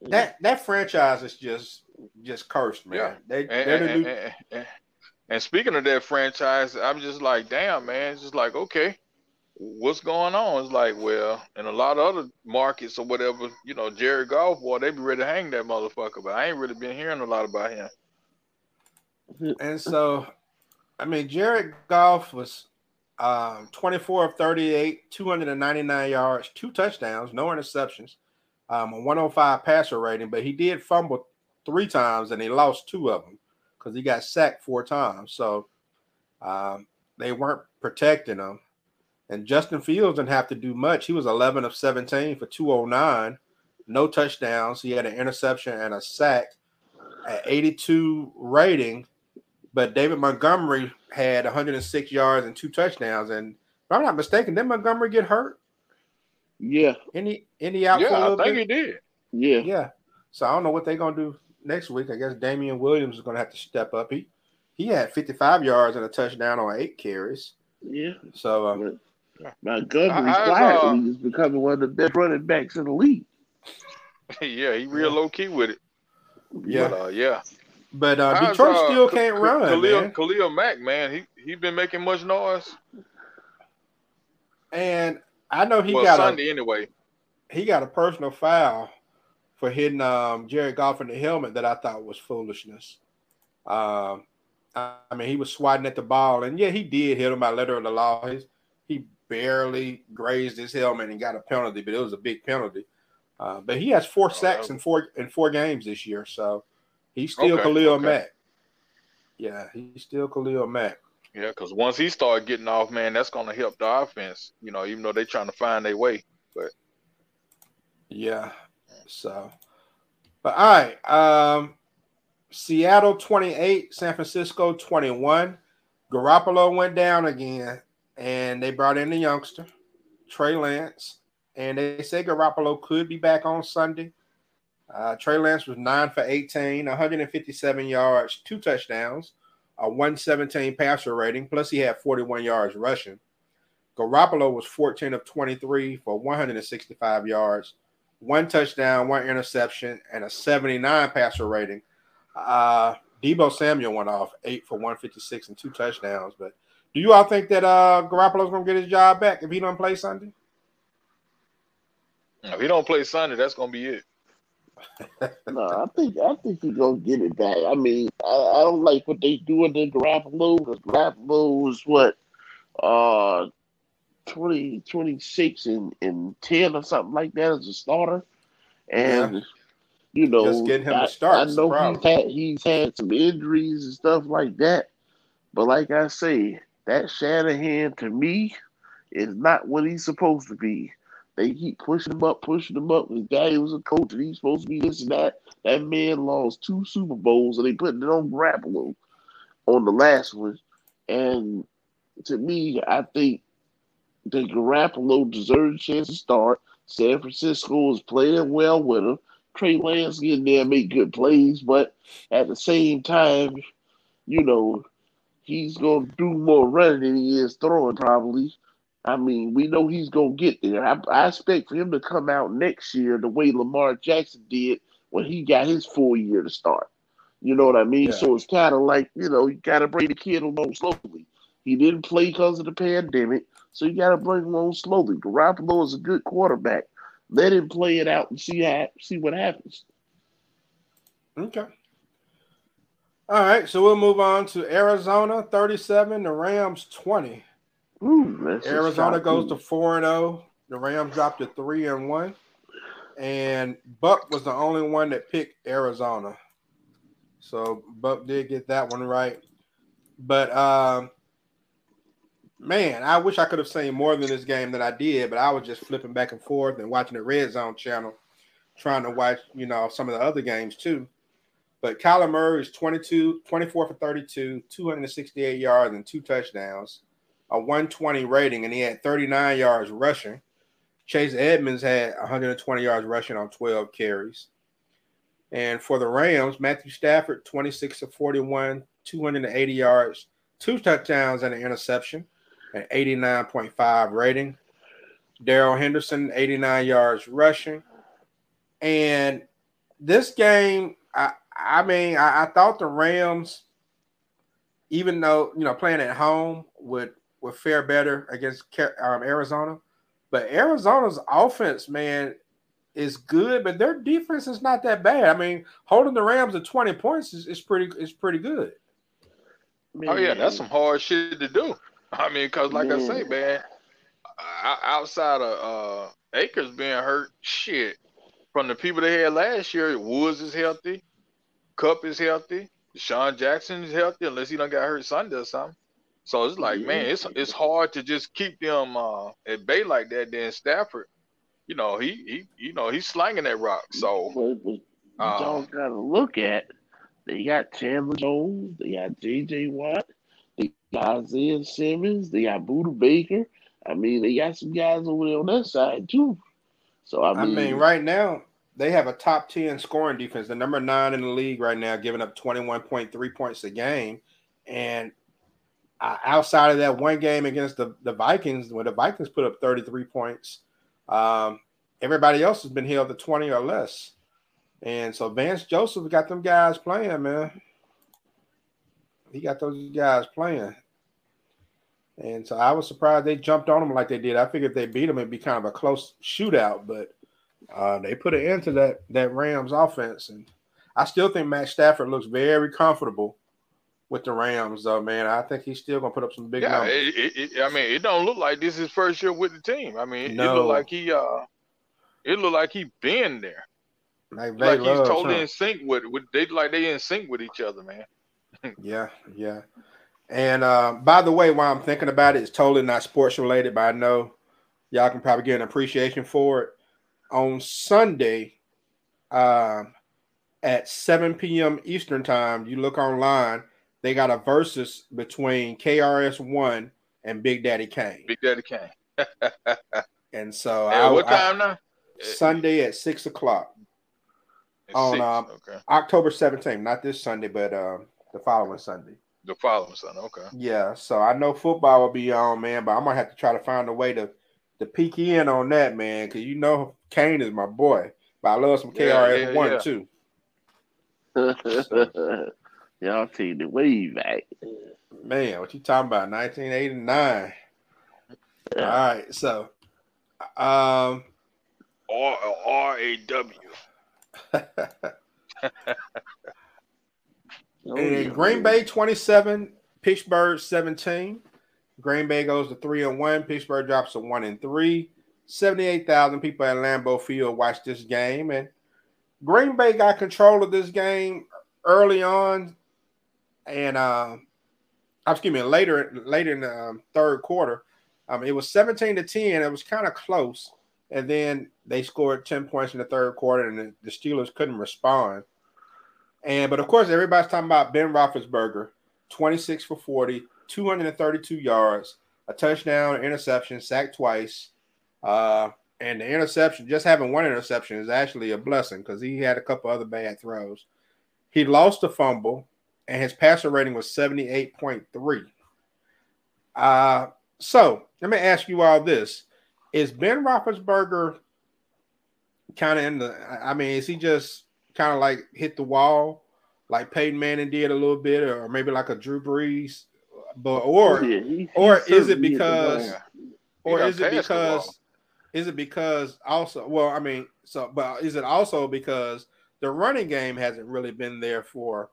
that that franchise is just just cursed, man. Yeah. They And, they're the and- and- and speaking of that franchise, I'm just like, damn, man. It's just like, okay, what's going on? It's like, well, in a lot of other markets or whatever, you know, Jared Goff, boy, they be ready to hang that motherfucker, but I ain't really been hearing a lot about him. And so, I mean, Jared Goff was um, 24 of 38, 299 yards, two touchdowns, no interceptions, um, a 105 passer rating, but he did fumble three times and he lost two of them because he got sacked four times. So um, they weren't protecting him. And Justin Fields didn't have to do much. He was 11 of 17 for 209, no touchdowns. He had an interception and a sack at 82 rating. But David Montgomery had 106 yards and two touchdowns. And if I'm not mistaken, did Montgomery get hurt? Yeah, Any any out for a Yeah, I think bit? he did. yeah. Yeah. So I don't know what they're gonna do next week. I guess Damien Williams is gonna have to step up. He he had 55 yards and a touchdown on eight carries. Yeah. So um, Montgomery's I- I, quietly uh, is becoming one of the best running backs in the league. yeah, he real low key with it. yeah. But, uh, yeah. But uh, How's, Detroit uh, still K- can't K- run, Khalil, man. Khalil Mack, man, he he been making much noise. And I know he well, got Sunday anyway. a he got a personal foul for hitting um Jared Goff in the helmet that I thought was foolishness. Um, I, I mean he was swatting at the ball, and yeah, he did hit him by letter of the law. His, he barely grazed his helmet and got a penalty, but it was a big penalty. Uh, but he has four sacks that- in four in four games this year, so he's still Okay, Khalil okay. Mack. Yeah, he's still Khalil Mack. Yeah, because once he started getting off, man, that's gonna help the offense. You know, even though they're trying to find their way. But yeah. So, but all right. Um, Seattle 28, San Francisco 21. Garoppolo went down again, and they brought in the youngster, Trey Lance. And they say Garoppolo could be back on Sunday. Uh, Trey Lance was nine for 18, 157 yards, two touchdowns, a 117 passer rating, plus he had 41 yards rushing. Garoppolo was 14 of 23 for 165 yards, one touchdown, one interception, and a 79 passer rating. Uh, Deebo Samuel went off eight for 156 and two touchdowns. But do you all think that uh, Garoppolo's going to get his job back if he don't play Sunday? If he don't play Sunday, that's gonna be it. No, I think I think he's gonna get it back. I mean, I, I don't like what they doing to Garoppolo because Garoppolo was what, uh, 20, 26 and, and ten or something like that as a starter, and you know, Just getting him to I, start I know he's had he's had some injuries and stuff like that, but like I say, that Shanahan to me is not what he's supposed to be. They keep pushing him up, pushing him up. His daddy was a coach, and he's supposed to be this and that. That man lost two Super Bowls, and they put it on Garoppolo on the last one. And to me, I think that Garoppolo deserves a chance to start. San Francisco is playing well with him. Trey Lance getting there make good plays, but at the same time, you know, he's gonna do more running than he is throwing probably. I mean, we know he's gonna get there. I, I expect for him to come out next year the way Lamar Jackson did when he got his full year to start. You know what I mean? Yeah. So it's kind of like you know you got to bring the kid along slowly. He didn't play because of the pandemic, So you got to bring him along slowly. Garoppolo is a good quarterback. Let him play it out and see how see what happens. Okay. All right, so we'll move on to Arizona 37, the Rams 20. Ooh, Arizona goes to 4 and 0. The Rams dropped to 3 and 1. And Buck was the only one that picked Arizona. So Buck did get that one right. But um man, I wish I could have seen more than this game that I did, but I was just flipping back and forth and watching the red zone channel, trying to watch, you know, some of the other games too. But Kyler Murray is 22, 24 for 32, 268 yards and two touchdowns, a 120 rating, and he had 39 yards rushing. Chase Edmonds had 120 yards rushing on 12 carries. And for the Rams, Matthew Stafford, 26 of 41, 280 yards, two touchdowns and an interception, an 89.5 rating. Darrell Henderson, 89 yards rushing. And this game, I, I mean, I, I, thought the Rams, even though you know playing at home would would fare better against um, Arizona, but Arizona's offense, man, is good, but their defense is not that bad. I mean, holding the Rams at twenty points is, is pretty is pretty good. Man. Oh yeah, that's some hard shit to do. I mean, because like man. I say, man, outside of uh, Akers being hurt, shit, from the people they had last year, Woods is healthy. Kupp is healthy. Sean Jackson is healthy, unless he don't got hurt Sunday or something. So it's like, man, it's it's hard to just keep them uh, at bay like that. Then Stafford, you know, he he you know he's slanging that rock. So but, but you uh, don't gotta look at. They got Chandler Jones, they got J.J. Watt, they got Isaiah Simmons, they got Budda Baker. I mean, they got some guys over there on that side too. So I mean, I mean, right now they have a top 10 scoring defense, the number nine in the league right now, giving up 21.3 points a game. And outside of that one game against the, the Vikings, where the Vikings put up 33 points, um, everybody else has been held to 20 or less. And so Vance Joseph got them guys playing, man. He got those guys playing. And so I was surprised they jumped on them like they did. I figured they beat them, it'd be kind of a close shootout, but uh, they put an end to that that Rams offense, and I still think Matt Stafford looks very comfortable with the Rams, though. Man, I think he's still gonna put up some big yeah, numbers. It, it, I mean, it don't look like this is his first year with the team. I mean, no. it look like he uh, it look like he been there. Like, like he's totally huh? in sync with with they like they in sync with each other, man. yeah, yeah. And uh, by the way, while I'm thinking about it, it's totally not sports related, but I know y'all can probably get an appreciation for it on Sunday uh, at 7 p.m. Eastern time. You look online, they got a versus between KRS One and Big Daddy Kane. Big Daddy Kane. and so, I, what time I, now? Sunday at six o'clock on um, okay. October 17th. Not this Sunday, but uh, the following Sunday. The following Sunday, okay. Yeah, so I know football will be on, man, but I'm gonna have to try to find a way to to peek in on that, man, because you know Kane is my boy. But I love some KRS yeah, one yeah. too. so. Y'all take the way back. Man, what you talking about? 1989. Yeah. All right, so um R R A W. In Green Bay 27, Pittsburgh 17. Green Bay goes to three and one. Pittsburgh drops to one and three. 78,000 people at Lambeau Field watched this game. And Green Bay got control of this game early on. And uh, excuse me, later later in the um, third quarter, um, it was 17 to 10. It was kind of close. And then they scored 10 points in the third quarter, and the, the Steelers couldn't respond. And but of course, everybody's talking about Ben Roethlisberger, 26 for 40, 232 yards, a touchdown, interception, sacked twice. Uh, and the interception, just having one interception is actually a blessing because he had a couple other bad throws. He lost a fumble, and his passer rating was 78.3. Uh, so let me ask you all this. Is Ben Roethlisberger kind of in the, I mean, is he just kind of like hit the wall like Peyton Manning did a little bit, or maybe like a Drew Brees? But or oh, yeah, he, or is it because or is it because is it because also well I mean so but is it also because the running game hasn't really been there for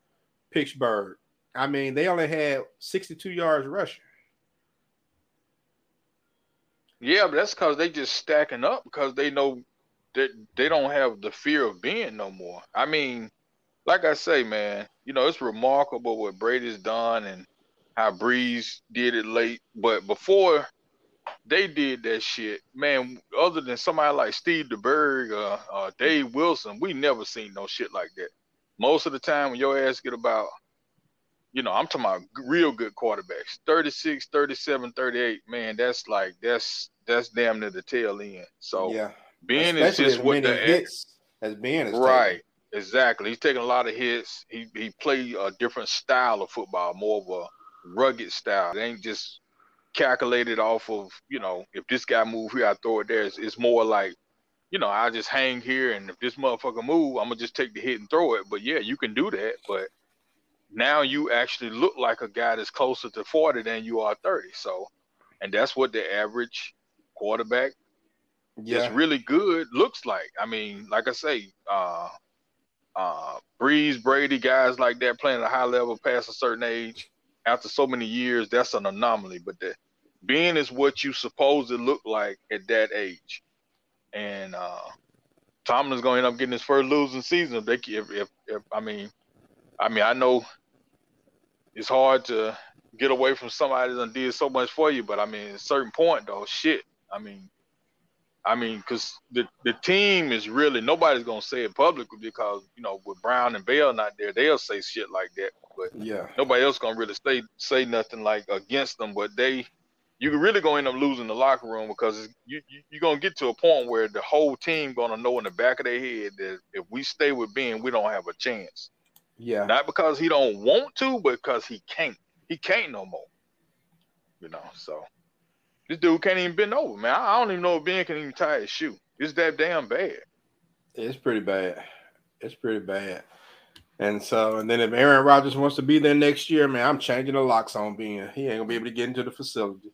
Pittsburgh? I mean they only had 62 yards rushing. Yeah, but that's because they just stacking up because they know that they don't have the fear of being no more. I mean, like I say, man, you know, it's remarkable what Brady's done and how Brees did it late. But before they did that shit, man, other than somebody like Steve DeBerg or uh, Dave Wilson, we never seen no shit like that. Most of the time when your ass get about, you know, I'm talking about real good quarterbacks, 36, 37, 38, man, that's like, that's, that's damn near the tail end. So, yeah, Ben is just what the hits as Ben is right. taking. Exactly. He's taking a lot of hits. He he played a different style of football, more of a rugged style. It ain't just calculated off of, you know, if this guy move here, I throw it there. It's, it's more like, you know, I just hang here and if this motherfucker move, I'm gonna just take the hit and throw it. But yeah, you can do that. But now you actually look like a guy that's closer to 40 than you are 30. So and that's what the average quarterback Yeah, that's really good looks like. I mean, like I say, uh uh Brees, Brady, guys like that playing at a high level past a certain age after so many years, that's an anomaly. But the being is what you supposed to look like at that age. And uh Tomlin's gonna end up getting his first losing season. If they if, if, if I mean I mean I know it's hard to get away from somebody that done did so much for you, but I mean at a certain point though, shit. I mean I mean, because the, the team is really nobody's gonna say it publicly because you know with Brown and Bell not there, they'll say shit like that. But yeah, nobody else gonna really say say nothing like against them. But they, you really gonna end up losing the locker room because it's, you, you you're gonna get to a point where the whole team gonna know in the back of their head that if we stay with Ben, we don't have a chance. yeah. Not because he don't want to, but because he can't. He can't no more. You know, so this dude can't even bend over, man. I I don't even know if Ben can even tie his shoe. It's that damn bad. It's pretty bad. It's pretty bad. And so, and then if Aaron Rodgers wants to be there next year, man, I'm changing the locks on Ben. He ain't gonna be able to get into the facility.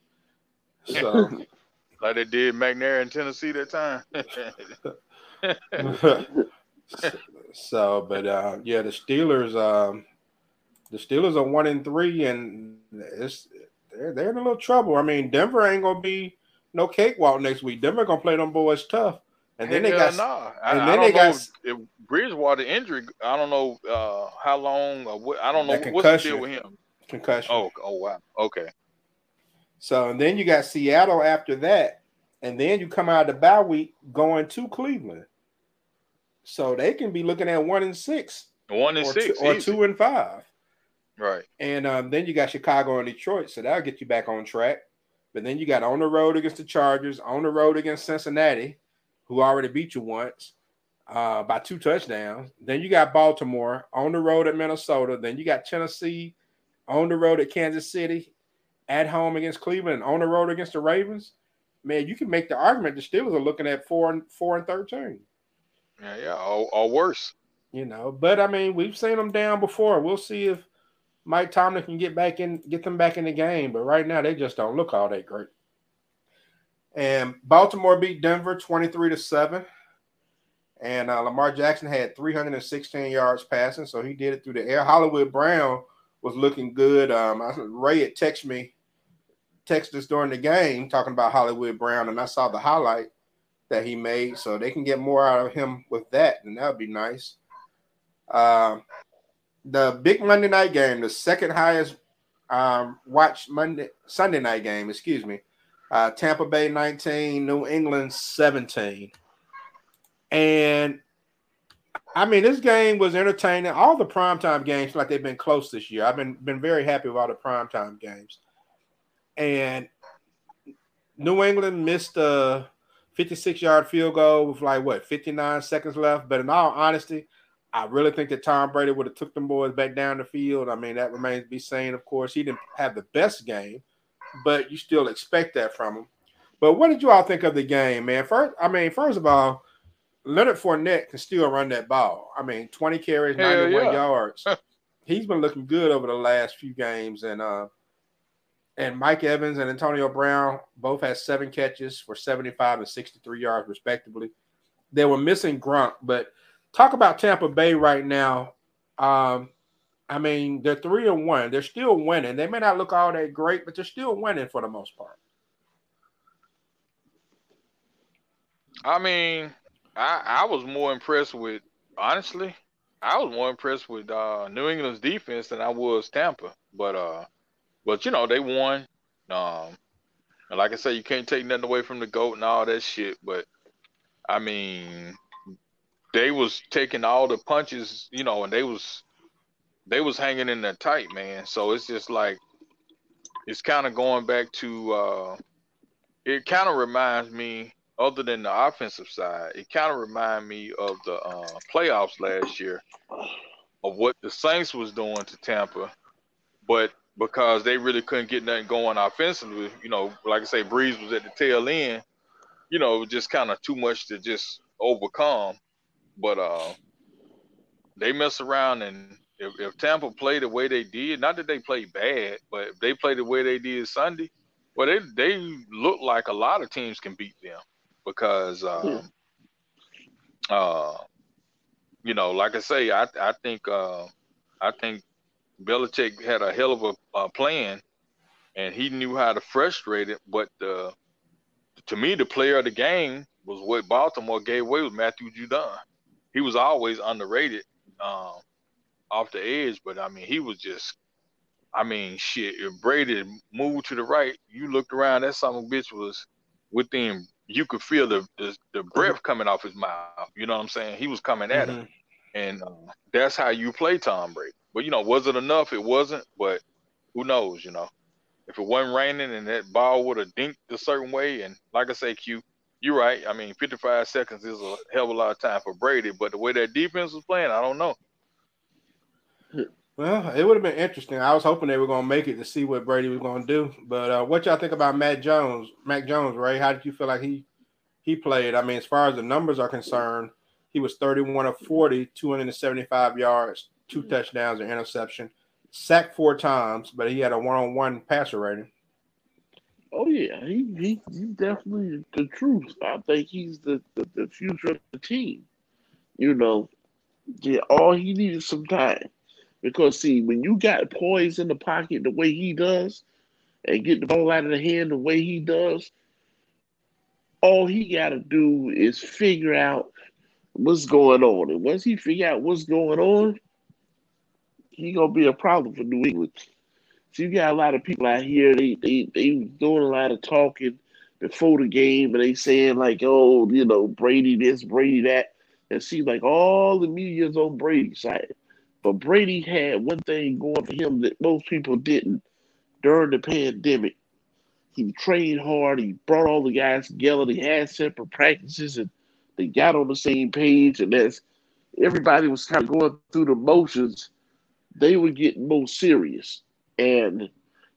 So, Like they did McNair in Tennessee that time. so, but uh, yeah, the Steelers, um, the Steelers are one in three, and it's they're they're in a little trouble. I mean, Denver ain't gonna be no cakewalk next week. Denver gonna play them boys tough, and then they got nah. And I then don't they got- if Bridgewater injury. I don't know uh, how long or what. I don't know what's the deal with him. concussion. Oh, oh wow. Okay. So and then you got Seattle after that, and then you come out of the bye week going to Cleveland. So they can be looking at one and six, One and or, six. two, or two and five. Right. And um, then you got Chicago and Detroit, so that'll get you back on track. But then you got on the road against the Chargers, on the road against Cincinnati, who already beat you once uh, by two touchdowns. Then you got Baltimore on the road at Minnesota. Then you got Tennessee on the road at Kansas City, at home against Cleveland, and on the road against the Ravens. Man, you can make the argument the Steelers are looking at four and four and thirteen. Yeah. Yeah. Or, or worse. You know, but I mean, we've seen them down before. We'll see if Mike Tomlin can get back in, get them back in the game. But right now, they just don't look all that great. And Baltimore beat Denver twenty-three to seven. And uh, Lamar Jackson had 316 yards passing, so he did it through the air. Hollywood Brown was looking good. Um, I, Ray had texted me, texted us during the game talking about Hollywood Brown, and I saw the highlight that he made, so they can get more out of him with that, and that would be nice. Um, the big Monday night game, the second highest um, watched Monday Sunday night game, excuse me. Uh, Tampa Bay 19, New England 17. And I mean, this game was entertaining. All the primetime games, like they've been close this year. I've been been very happy with all the primetime games. And New England missed a 56 yard field goal with like what 59 seconds left. But in all honesty, I really think that Tom Brady would have took them boys back down the field. I mean, that remains to be seen. Of course, he didn't have the best game, but you still expect that from him. But what did you all think of the game, man? First, I mean, first of all, Leonard Fournette can still run that ball. I mean, 20 carries, Hell 91 yeah. yards. He's been looking good over the last few games, and uh, and Mike Evans and Antonio Brown both had seven catches for 75 and 63 yards, respectively. They were missing Gronk, but talk about Tampa Bay right now. Um, I mean, they're three and one. They're still winning. They may not look all that great, but they're still winning for the most part. I mean, I I was more impressed with honestly. I was more impressed with uh, New England's defense than I was Tampa. But uh, but you know they won. Um, and like I said, you can't take nothing away from the goat and all that shit. But I mean, they was taking all the punches, you know, and they was they was hanging in there tight, man. So it's just like it's kind of going back to uh, it kind of reminds me other than the offensive side, it kind of reminded me of the uh, playoffs last year of what the Saints was doing to Tampa, but because they really couldn't get nothing going offensively, you know, like I say, Brees was at the tail end, you know, just kind of too much to just overcome. But uh, they mess around and if, if Tampa played the way they did, not that they played bad, but if they played the way they did Sunday, well, they they look like a lot of teams can beat them because um, uh, you know, like I say, I I think uh, I think Belichick had a hell of a, plan, and he knew how to frustrate it. But the to me, the player of the game was what Baltimore gave away with Matthew Judon. He was always underrated um, off the edge, but I mean, he was just. I mean, shit. If Brady moved to the right, you looked around, that son of a bitch was within you could feel the, the, the breath coming off his mouth. You know what I'm saying? He was coming at mm-hmm. him, and uh, that's how you play Tom Brady. But you know, was it enough? It wasn't. But who knows? You know, if it wasn't raining and that ball would have dinked a certain way, and like I say, Q, you're right. I mean, 55 seconds is a hell of a lot of time for Brady, but the way that defense was playing, I don't know. Well, it would have been interesting. I was hoping they were going to make it to see what Brady was going to do. But uh, what y'all think about Matt Jones? Mac Jones, Ray? How did you feel like he he played? I mean, as far as the numbers are concerned, he was 31 of 40, 275 yards, two touchdowns, and interception, sacked four times, but he had a one-on-one passer rating. Oh yeah, he, he he's definitely the truth. I think he's the, the, the future of the team. You know, yeah, all he needed some time. Because see, when you got poise in the pocket the way he does, and get the ball out of the hand the way he does, all he got to do is figure out what's going on. And once he figure out what's going on, he gonna be a problem for New England. So you got a lot of people out here. They they they doing a lot of talking before the game, and they saying like, oh, you know, Brady this, Brady that. And see, like all the media's on Brady's side. But Brady had one thing going for him that most people didn't during the pandemic. He trained hard. He brought all the guys together. They had separate practices and they got on the same page. And as everybody was kind of going through the motions, they were getting more serious. And,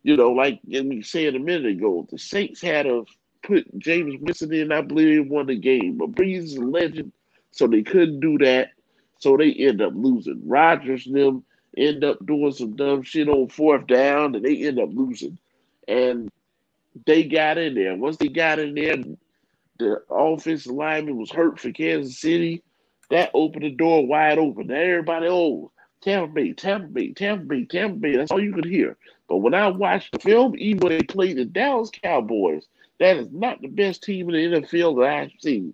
you know, like we said a minute ago, the Saints had to put Jameis Winston in, I believe, won the game. But Brees is a legend, so they couldn't do that. So they end up losing. Rodgers them end up doing some dumb shit on fourth down, and they end up losing. And they got in there. Once they got in there, the offensive lineman was hurt for Kansas City. That opened the door wide open. Now everybody, oh, Tampa Bay, Tampa Bay, Tampa Bay, Tampa Bay. That's all you could hear. But when I watched the film, even when they played the Dallas Cowboys, that is not the best team in the NFL that I've seen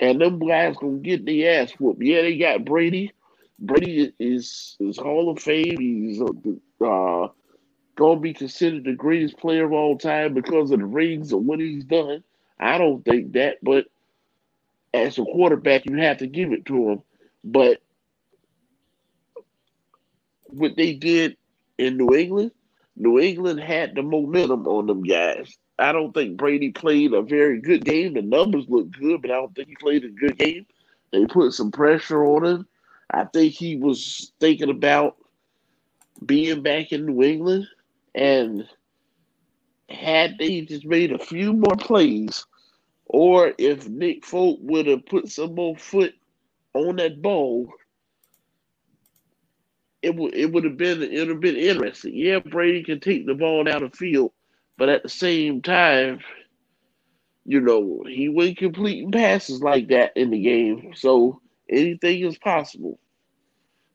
and them guys gonna get the ass whooped. Yeah, they got Brady. Brady is is Hall of Fame. He's uh, gonna be considered the greatest player of all time because of the rings and what he's done. I don't think that, but as a quarterback, you have to give it to him. But what they did in New England, New England had the momentum on them guys. I don't think Brady played a very good game. The numbers look good, but I don't think he played a good game. They put some pressure on him. I think he was thinking about being back in New England. And had they just made a few more plays, or if Nick Folk would have put some more foot on that ball, it would it would have been been interesting. Yeah, Brady can take the ball down the field, but at the same time, you know, he wasn't completing passes like that in the game. So anything is possible.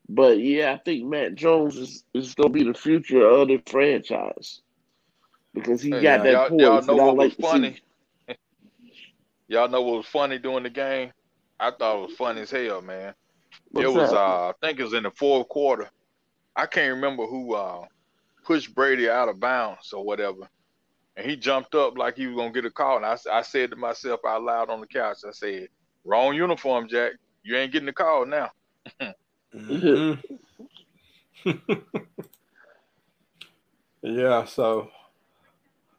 But yeah, I think Matt Jones is, is gonna be the future of the franchise. Because he Hey, got that y'all, y'all know what was like to funny? Y'all know what was funny during the game? I thought it was funny as hell, man. What's it was uh I think it was in the fourth quarter. I can't remember who uh pushed Brady out of bounds or whatever. And he jumped up like he was gonna get a call. And I said to myself out loud on the couch, I said, Wrong uniform, Jack. You ain't getting the call now. Mhm. yeah. So,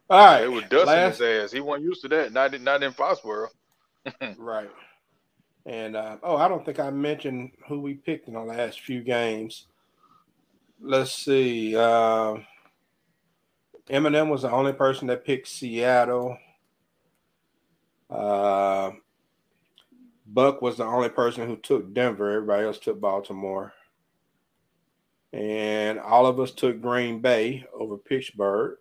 all right. It was dusting last- his ass. He wasn't used to that. Not in not in Foxborough. Right. And uh, oh, I don't think I mentioned who we picked in the last few games. Let's see. Uh, M&M was the only person that picked Seattle. Uh, Buck was the only person who took Denver. Everybody else took Baltimore. And all of us took Green Bay over Pittsburgh.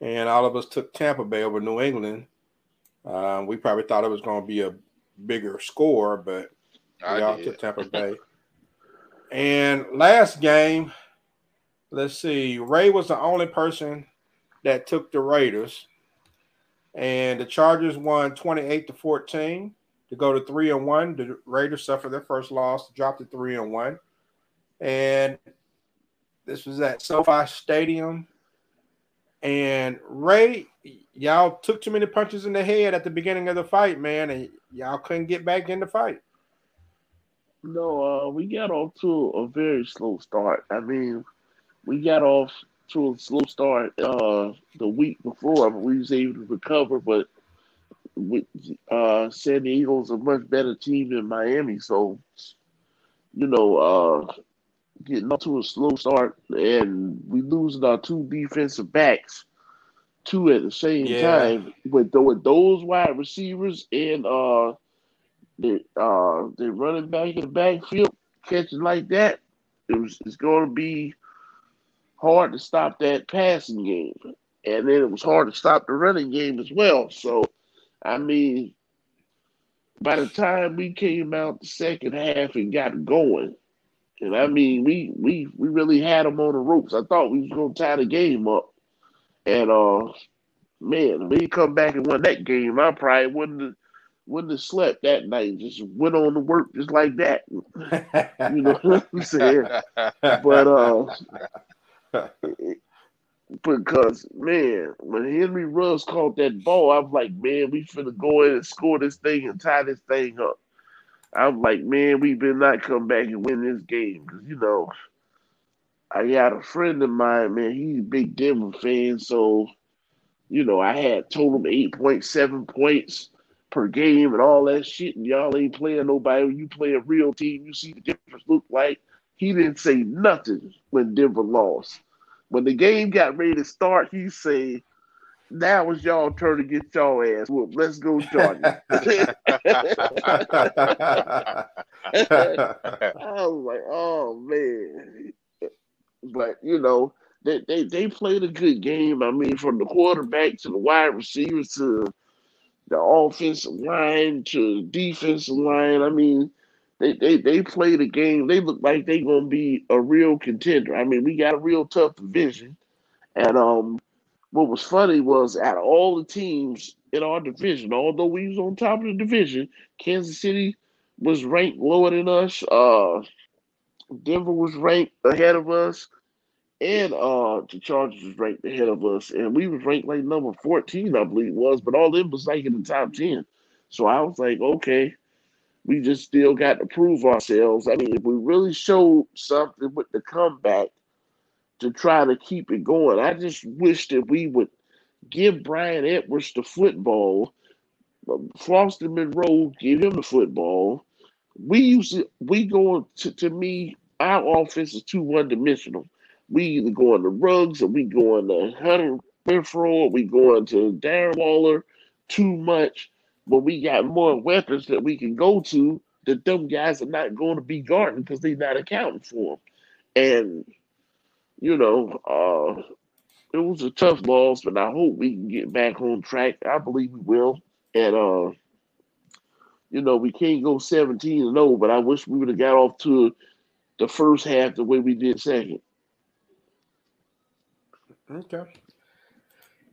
And all of us took Tampa Bay over New England. Uh, we probably thought it was going to be a bigger score, but we all I took. Tampa Bay. and last game, let's see, Ray was the only person that took the Raiders, and the Chargers won twenty-eight to fourteen to go to three and one. The Raiders suffered their first loss, dropped to three and one, and this was at SoFi Stadium. And Ray, y'all took too many punches in the head at the beginning of the fight, man, and y'all couldn't get back in the fight. No, uh, we got off to a very slow start. I mean, we got off to a slow start uh, the week before. but We was able to recover, but we, uh, San Diego's a much better team than Miami. So, you know, uh, getting off to a slow start, and we losing our two defensive backs, two at the same Yeah. time with, with those wide receivers and uh, the uh, the running back in the backfield catching like that. It was it's going to be hard to stop that passing game, and then it was hard to stop the running game as well. So, I mean, by the time we came out the second half and got going, and I mean, we we we really had them on the ropes. I thought we was gonna tie the game up, and uh, man, we come back and won that game, I probably wouldn't have, wouldn't have slept that night. Just went on to work just like that. You know what I'm saying? But uh, because man, when Henry Ruggs caught that ball, I'm like, man, we finna go in and score this thing and tie this thing up. I'm like, man, we better not come back and win this game because you know, I got a friend of mine, man. He's a big Denver fan, so you know, I had him eight point seven points per game and all that shit, and y'all ain't playing nobody. When you play a real team, you see the difference look like. He didn't say nothing when Denver lost. When the game got ready to start, he said, "Now it's y'all turn to get y'all ass whooped. Let's go, Chargers." I was like, "Oh man," but you know, they they they played a good game. I mean, from the quarterback to the wide receivers to the offensive line to defensive line. I mean, they they they played a game. They look like they gonna be a real contender. I mean, we got a real tough division, and um, what was funny was out of all the teams in our division, although we was on top of the division, Kansas City was ranked lower than us. Uh, Denver was ranked ahead of us, and uh, the Chargers was ranked ahead of us, and we was ranked like number fourteen, I believe was. But all them was like in the top ten. So I was like, okay, we just still got to prove ourselves. I mean, if we really showed something with the comeback to try to keep it going, I just wish that we would give Bryan Edwards the football, um, Foster Moreau give him the football. We used to, we going to, to me, our offense is too one dimensional. We either going to Ruggs or we go going to Hunter Renfrow or we going to Darren Waller too much. But we got more weapons that we can go to that them guys are not going to be guarding because they're not accounting for them. And you know, uh, it was a tough loss, but I hope we can get back on track. I believe we will. And uh, you know, we can't go 17 and 0, but I wish we would have got off to the first half the way we did second. Okay.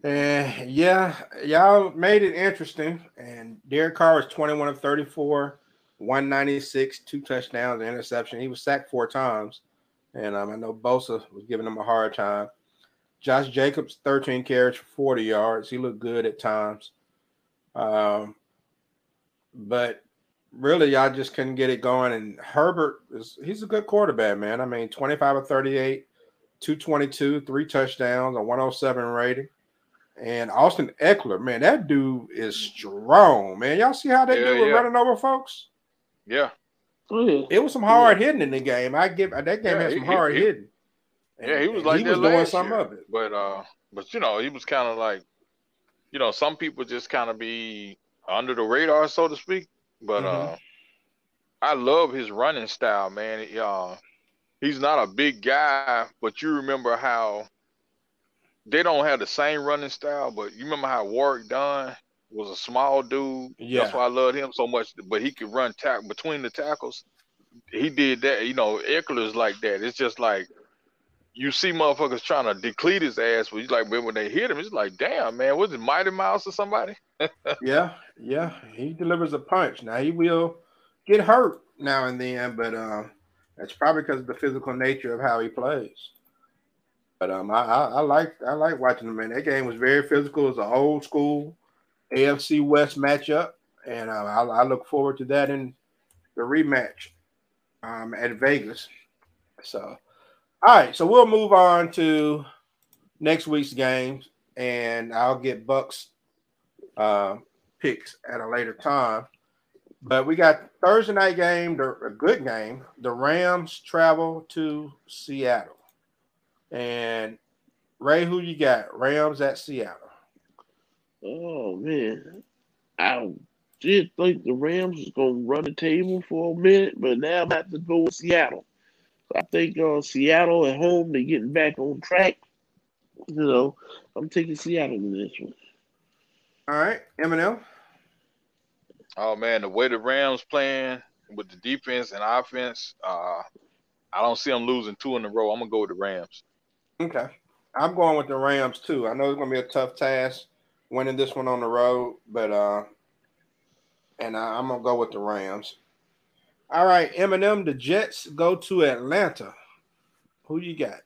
And yeah, y'all made it interesting. And Derek Carr was 21 of 34, 196, two touchdowns, an interception. He was sacked four times. And um, I know Bosa was giving him a hard time. Josh Jacobs, 13 carries for 40 yards. He looked good at times. Um, but really, y'all just couldn't get it going. And Herbert is he's a good quarterback, man. I mean, 25 of 38, 222, three touchdowns, a 107 rating. And Austin Ekeler, man, that dude is strong, man. Y'all see how that Yeah, dude was yeah. running over folks? Yeah. It was some hard hitting in the game. I give that game Yeah, had some he- hard he- hitting. Yeah, he was like he was doing some year. of it. But uh, but you know, he was kind of like, you know, some people just kind of be under the radar, so to speak. But Mhm. uh, I love his running style, man. He, uh, he's not a big guy, but you remember how they don't have the same running style. But you remember how Warrick Dunn was a small dude. Yeah. That's why I loved him so much. But he could run tack between the tackles. He did that. You know, Ekeler's like that. It's just like you see motherfuckers trying to deplete his ass, but he's like, but when they hit him, it's like, damn, man, was it Mighty Mouse or somebody? Yeah, yeah. He delivers a punch. Now he will get hurt now and then, but um, that's probably because of the physical nature of how he plays. But um, I, I, I like I like watching him. Man, that game was very physical. It was an old school AFC West matchup, and uh, I, I look forward to that in the rematch um, at Vegas. So, all right, so we'll move on to next week's games, and I'll get Bucks uh, picks at a later time. But we got Thursday night game, the, a good game. The Rams travel to Seattle. And Ray, who you got? Rams at Seattle. Oh man, I did think the Rams was gonna run the table for a minute, but now I'm about to go with Seattle. I think uh, Seattle at home they're getting back on track. You know, I'm taking Seattle in this one. All right, M&M. Oh man, the way the Rams playing with the defense and offense, uh, I don't see them losing two in a row. I'm gonna go with the Rams. Okay. I'm going with the Rams too. I know it's gonna be a tough task winning this one on the road, but uh and I, I'm gonna go with the Rams. All right, M&M, the Jets go to Atlanta. Who you got?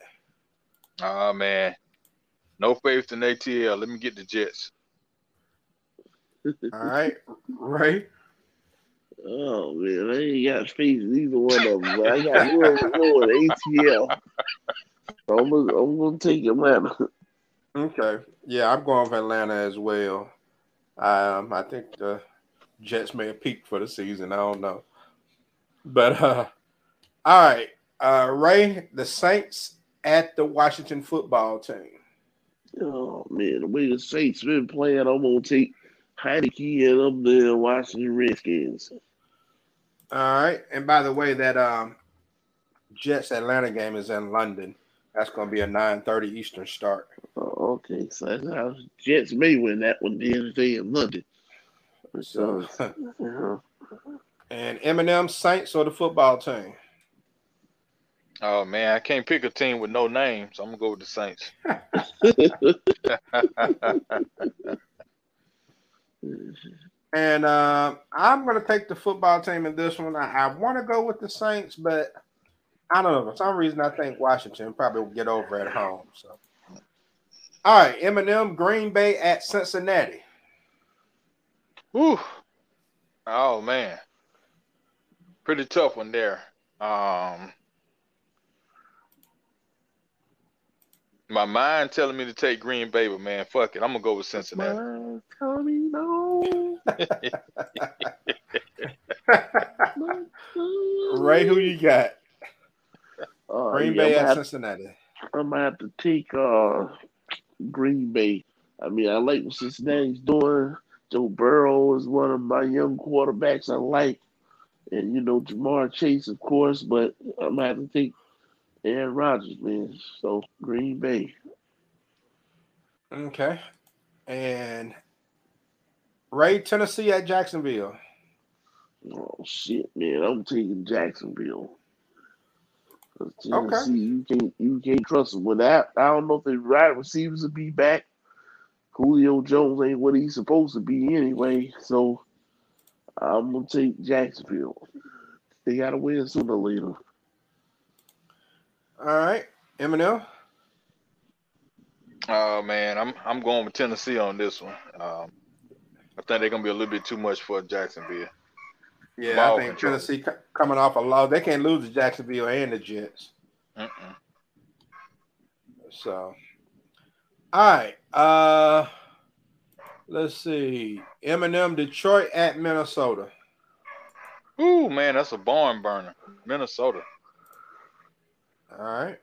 Oh man, no faith in ATL. Let me get the Jets. All right, right. Oh man, I ain't got faith in either one of them. But I got whoever going ATL. I'm gonna, I'm gonna take Atlanta. Okay. Yeah, I'm going with Atlanta as well. Um, I think the Jets may have peaked for the season. I don't know. But uh all right. Uh Ray, the Saints at the Washington football team. Oh man, the way the Saints been playing, I'm gonna take Heineke and them the Washington Redskins. All right. And by the way, that um Jets Atlanta game is in London. That's gonna be a 9:30 Eastern start. Oh, okay, so that's how Jets may win that one the other day in London. So So, uh, and M&M Saints or the football team. Oh man, I can't pick a team with no names. I'm gonna go with the Saints. And uh, I'm going to take the football team in this one. I, I want to go with the Saints, but I don't know. For some reason, I think Washington probably will get over at home. So, all right, M&M, Green Bay at Cincinnati. Whew. Oh man, pretty tough one there. Um, my mind telling me to take Green Bay, but man, fuck it, I'm gonna go with Cincinnati. my Tommy, no. Ray, who you got? Uh, Green yeah, Bay at Cincinnati. I'm gonna have to take uh Green Bay. I mean, I like what Cincinnati's doing. Joe Burrow is one of my young quarterbacks I like. And you know Ja'Marr Chase, of course, but I'm gonna have to take Aaron Rodgers, man. So Green Bay. Okay. And Ray, Tennessee at Jacksonville. Oh shit, man! I'm taking Jacksonville. 'Cause Tennessee, you can't you can't trust them. With that, I don't know if the right receivers will be back. Julio Jones ain't what he's supposed to be anyway, so I'm gonna take Jacksonville. They gotta win sooner or later. All right. M&M. Oh man, I'm I'm going with Tennessee on this one. Um, I think they're gonna be a little bit too much for Jacksonville. Yeah, Ball I think control. Tennessee coming off a loss. They can't lose to Jacksonville and the Jets. Mm-mm. So, all right. Uh, let's see. M&M, Detroit at Minnesota. Ooh man, that's a barn burner. Minnesota. All right.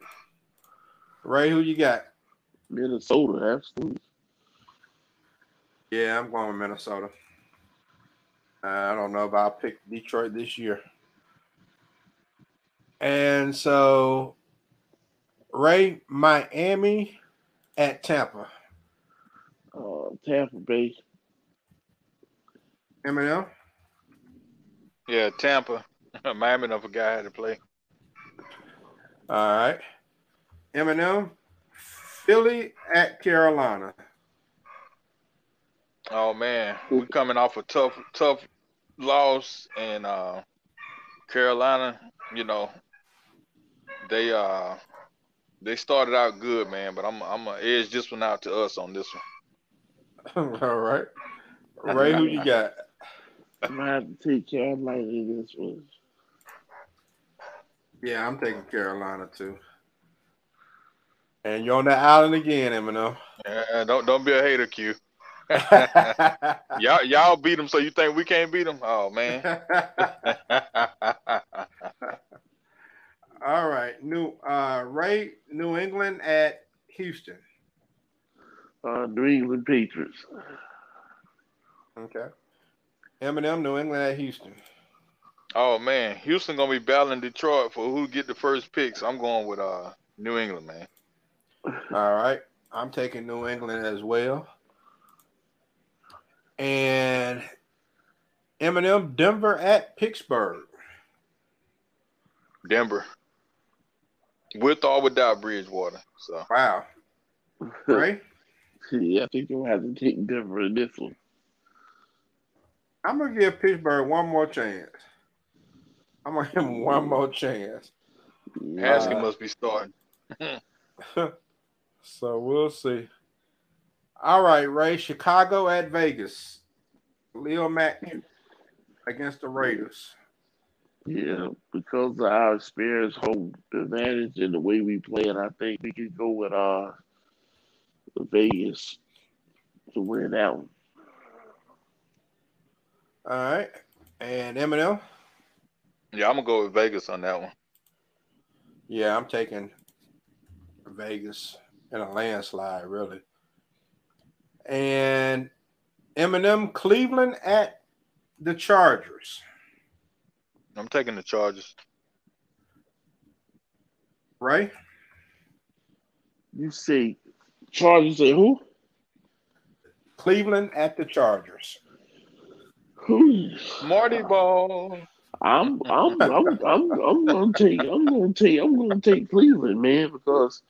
Ray, who you got? Minnesota, absolutely. Yeah, I'm going with Minnesota. I don't know if I'll pick Detroit this year. And so, Ray, Miami at Tampa. Uh, Tampa Bay. M&M. Yeah, Tampa. Miami never forgot how to play. All right. M&M. Philly at Carolina. Oh man, we're coming off a tough, tough loss in uh, Carolina. You know, they uh they started out good, man, but I'm I'm gonna edge this one out to us on this one. All right. Ray, who you got? I'm gonna have to take Carolina in this one. Yeah, I'm taking Carolina too. And you're on that island again, M&M. Uh, don't don't be a hater, Q. Y'all y'all beat them, so you think we can't beat them? Oh man. All right. New uh Ray, New England at Houston. Uh, New England Patriots. Okay. M&M, New England at Houston. oh man, Houston gonna be battling Detroit for who get the first picks. I'm going with uh New England, man. All right. I'm taking New England as well. And M&M, Denver at Pittsburgh. Denver. With or without Bridgewater. So Wow. Ray, yeah, I think you'll have to take Denver in this one. I'm gonna give Pittsburgh one more chance. I'm gonna give him one more chance. Asking Uh, must be starting. so we'll see. All right, Ray. Chicago at Vegas. Leo Mack against the Raiders. Yeah, because of our experience, home advantage, and the way we play it, I think we can go with uh Vegas to win that one. All right. And M&M. Yeah, I'm gonna go with Vegas on that one. Yeah, I'm taking Vegas in a landslide, really. And M&M, Cleveland at the Chargers. I'm taking the Chargers. Right? You see, Chargers say who? Cleveland at the Chargers. Who? Marty Ball. I'm I'm I'm I'm I'm gonna take I'm gonna take I'm gonna take Cleveland, man, because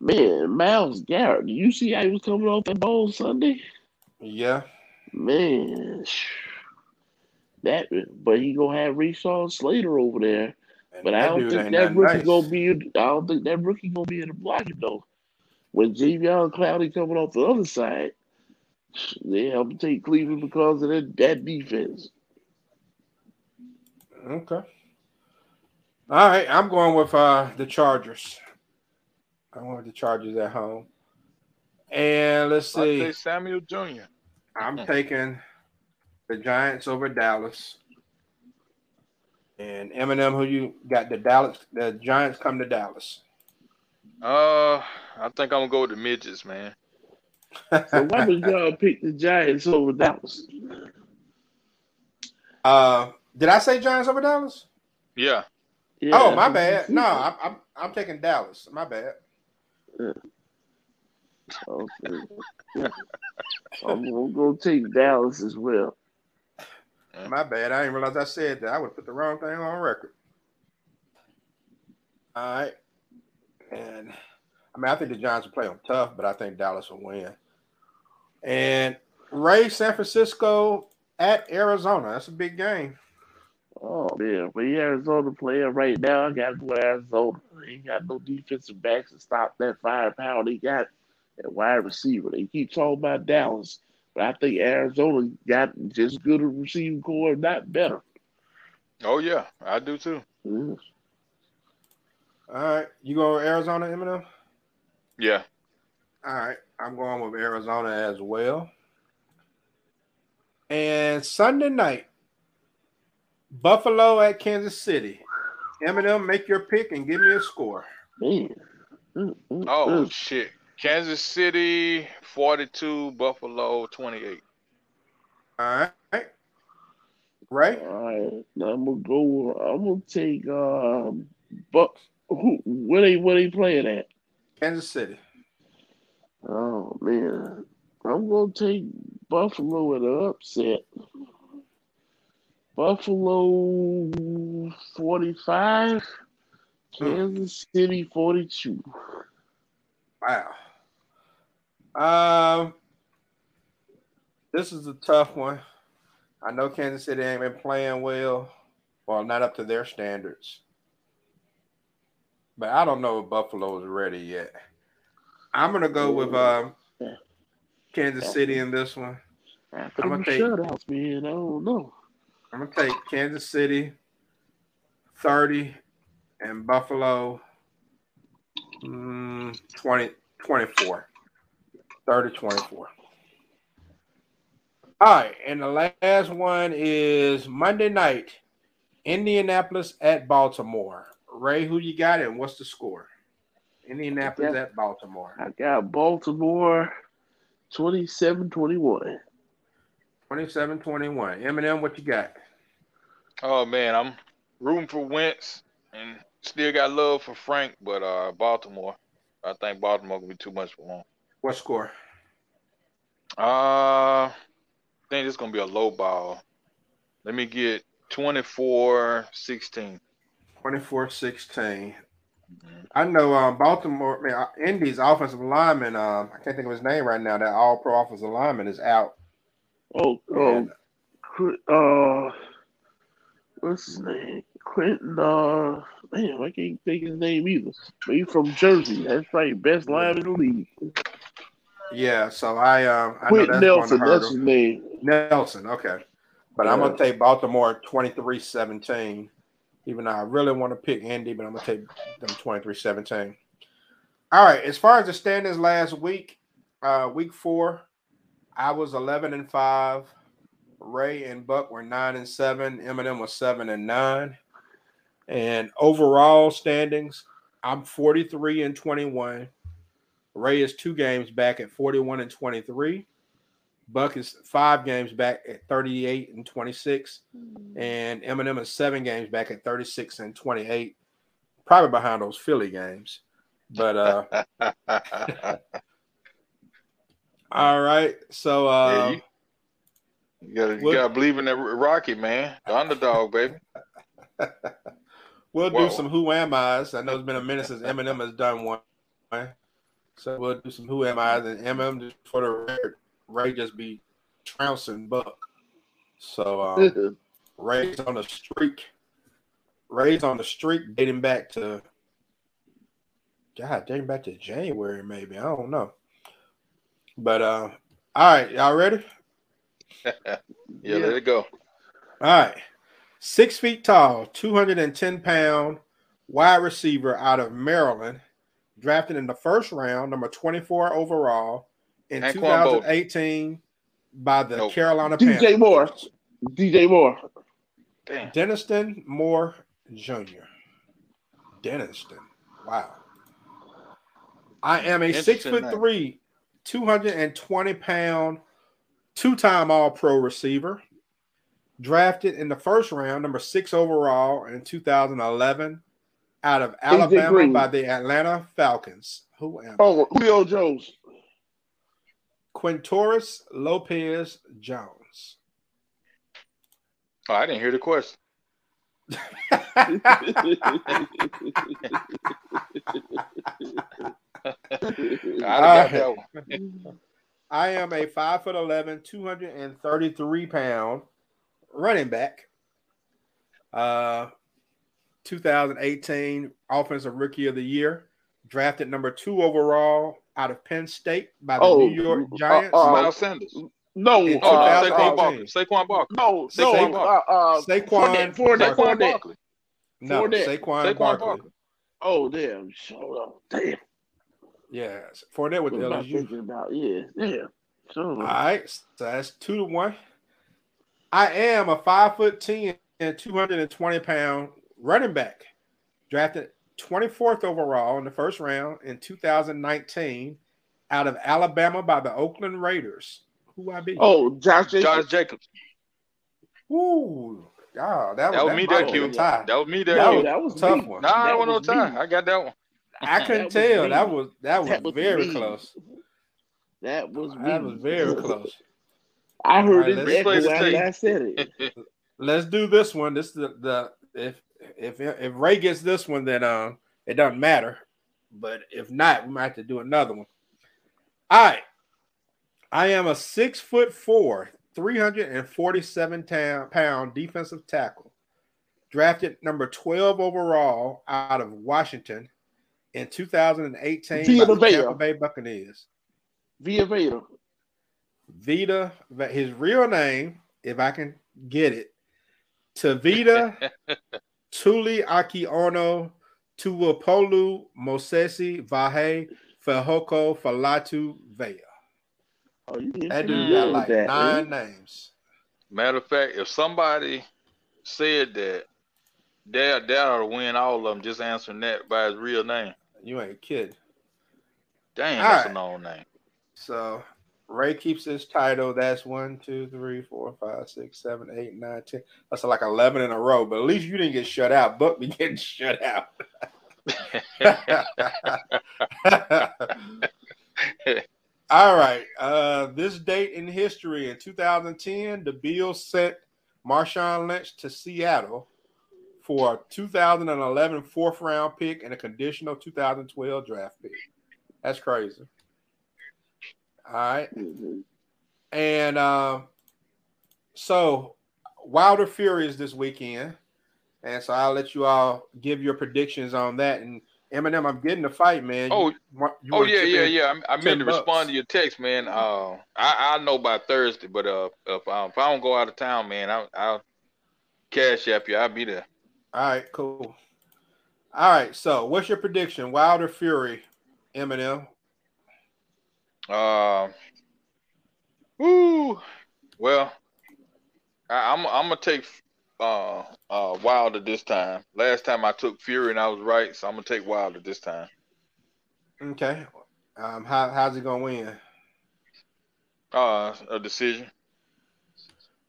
man, Myles Garrett, do you see how he was coming off that ball Sunday? Yeah. Man, that but he gonna have Rashawn Slater over there. And But I don't think that rookie nice. gonna be. I don't think that rookie gonna be in the blocking though. With Jadeveon Clowney coming off the other side, they help take Cleveland because of that, that defense. Okay. All right, I'm going with uh the Chargers. I'm going with the Chargers at home. And let's see. say Samuel Jr. I'm taking the Giants over Dallas. And M&M, who you got the Dallas the Giants come to Dallas. Uh, I think I'm gonna go with the midgets, man. So why would y'all pick the Giants over Dallas? uh Did I say Giants over Dallas? Yeah. Yeah, oh, my bad. No, I'm, I'm I'm taking Dallas. My bad. Okay. I'm gonna go take Dallas as well. My bad. I didn't realize I said that. I would put the wrong thing on record. All right. And I mean, I think the Giants will play them tough, but I think Dallas will win. And Ray San Francisco at Arizona. That's a big game. Oh man, but Arizona playing right now, I gotta go Arizona. They ain't got no defensive backs to stop that firepower they got at wide receiver. They keep talking about Dallas, but I think Arizona got just good a receiving core, if not better. Oh yeah, I do too. Mm. All right. You go with Arizona, M&M? Yeah. All right. I'm going with Arizona as well. And Sunday night, Buffalo at Kansas City. M&M, make your pick and give me a score. Man. Mm, mm, Oh shit. Kansas City 42, Buffalo 28. All right. Ray? All right, now I'm gonna go. I'm gonna take. Um, but who? Where they? Where they playing at? Kansas City. Oh man, I'm gonna take Buffalo with an upset. Buffalo 45, Kansas City 42. Wow. Um, this is a tough one. I know Kansas City ain't been playing well. Well, not up to their standards. But I don't know if Buffalo is ready yet. I'm gonna go with um, Kansas City in this one. After I'm gonna take- shutouts, man, I don't know. I'm gonna take Kansas City 30 and Buffalo mm, 20, 24. 30 24. All right, and the last one is Monday night, Indianapolis at Baltimore. Ray, who you got and what's the score? Indianapolis Yeah. at Baltimore. I got Baltimore 27 21. 27 21. M&M, what you got? Oh man, I'm rooting for Wentz and still got love for Frank, but uh Baltimore. I think Baltimore gonna be too much for him. What score? Uh I think it's gonna be a low ball. Let me get 24-16. 24 16. Mhm. I know um, Baltimore, man, uh, Indy's offensive lineman, um, I can't think of his name right now, that all pro offensive lineman is out. Oh, oh, uh, what's his name? Quenton, uh, man, I can't think his name either. But he's from Jersey. That's right, best lineman in the league. yeah, so I um I know Quenton that's Nelson, going to hurt that's his name. Nelson, okay. But I'm going to take Baltimore 23 17, even though I really want to pick Indy, but I'm going to take them 23 17. All right, as far as the standings last week, uh, week four, I was 11 and 5. Ray and Buck were 9 and 7. M&M was 7 and 9. And overall standings, I'm 43 and 21. Ray is two games back at 41 and 23. Buck is five games back at 38 and 26. And M&M is seven games back at 36 and 28. Probably behind those Philly games. But uh all right. So Yeah, uh you, you gotta you gotta believe in that Rocky man, the underdog, baby. we'll do some who am I's. I know it's been a minute since M&M has done one. So we'll do some who am I's and M&M just for the record, Ray just be trouncing Buck. So um Ray's on a streak. Ray's on the streak dating back to God, dating back to January, maybe. I don't know. But uh all right, y'all ready? Yeah, let it go. All right. Six feet tall, 210 pound wide receiver out of Maryland, drafted in the first round, number 24 overall in Anquan Boldin. 2018 by the Nope. Carolina DJ Panthers. Moore. DJ Moore. Damn. Denniston Moore Jr. Denniston. Wow. I am a six foot name. three, 220 pound, two time All Pro receiver. drafted in the first round, number six overall in 2011, out of Alabama by the Atlanta Falcons. Who am I? Oh, Julio Jones. Quintorris Lopez Jones. Oh, I didn't hear the question. I done got that one. I am a five foot 11, 233 pound running back. Uh, 2018 Offensive Rookie of the Year, drafted number two overall out of Penn State by the Oh, New York uh, Giants. uh, Miles Sanders. no, In uh, Saquon uh, Barkley. Saquon Barkley. no, Saquon no, uh, uh, Saquon Fournette, Fournette, Barkley. Saquon Fournette. Barkley. no, Fournette. Saquon, Saquon Barkley. Barkley. Oh damn! Hold on, damn. Yes, Fournette with What the am I LSU. about? Yeah, yeah. So, All right, so that's two to one. I am a five foot ten and two hundred and twenty pound running back, drafted twenty fourth overall in the first round in two thousand nineteen, out of Alabama by the Oakland Raiders. Who I be? oh, Josh Jacobs. Josh Jacobs. Ooh, oh, that was, That was me that be Q. a tie. That was me that That Q. was that was tough me. one. Nah, I don't want no was tie. me. I got that one. I couldn't That tell. me. That was that was That was very me. close. That was me. That was very close. I heard All right, it let's echo play after. I said it. Let's do this one. This is the, the if if if Ray gets this one, then um it doesn't matter. But if not, we might have to do another one. All right. I am a six foot four, 347 ta- pound defensive tackle, drafted number 12 overall out of Washington in 2018 Vita by the Vea. Tampa Bay Buccaneers. Via Vader. Vita, his real name, if I can get it, Tavita Tuli Akiono Tuapolu Mosesi Vahe Fehoko Falatu Vea. Oh, you That dude got like that, nine names. Matter of fact, if somebody said that they'll they'll win all of them just answering that by his real name. You ain't kidding. Dang, All that's right. a known name. So Ray keeps his title. That's one, two, three, four, five, six, seven, eight, nine, ten. That's like eleven in a row. But at least you didn't get shut out. Buck be getting shut out. All right. Uh, this date in history in 2010, the Bills sent Marshawn Lynch to Seattle for a 2011 fourth round pick and a conditional 2012 draft pick. That's crazy. All right. Mhm. And uh, so Wilder Fury is this weekend. And so I'll let you all give your predictions on that. And M&M, I'm getting the fight, man. Oh, You you oh yeah, yeah, yeah. I, I 10 meant to bucks. respond to your text, man. Uh, I I know by Thursday, but uh, if I, if I don't go out of town, man, I, I'll cash app you. I'll be there. All right, cool. All right, so what's your prediction? Wilder Fury, M&M. Uh, woo. Well, I, I'm I'm gonna take uh uh Wilder this time. Last time I took Fury and I was right, so I'm gonna take Wilder this time. Okay. Um, how how's he gonna win? Uh, a decision,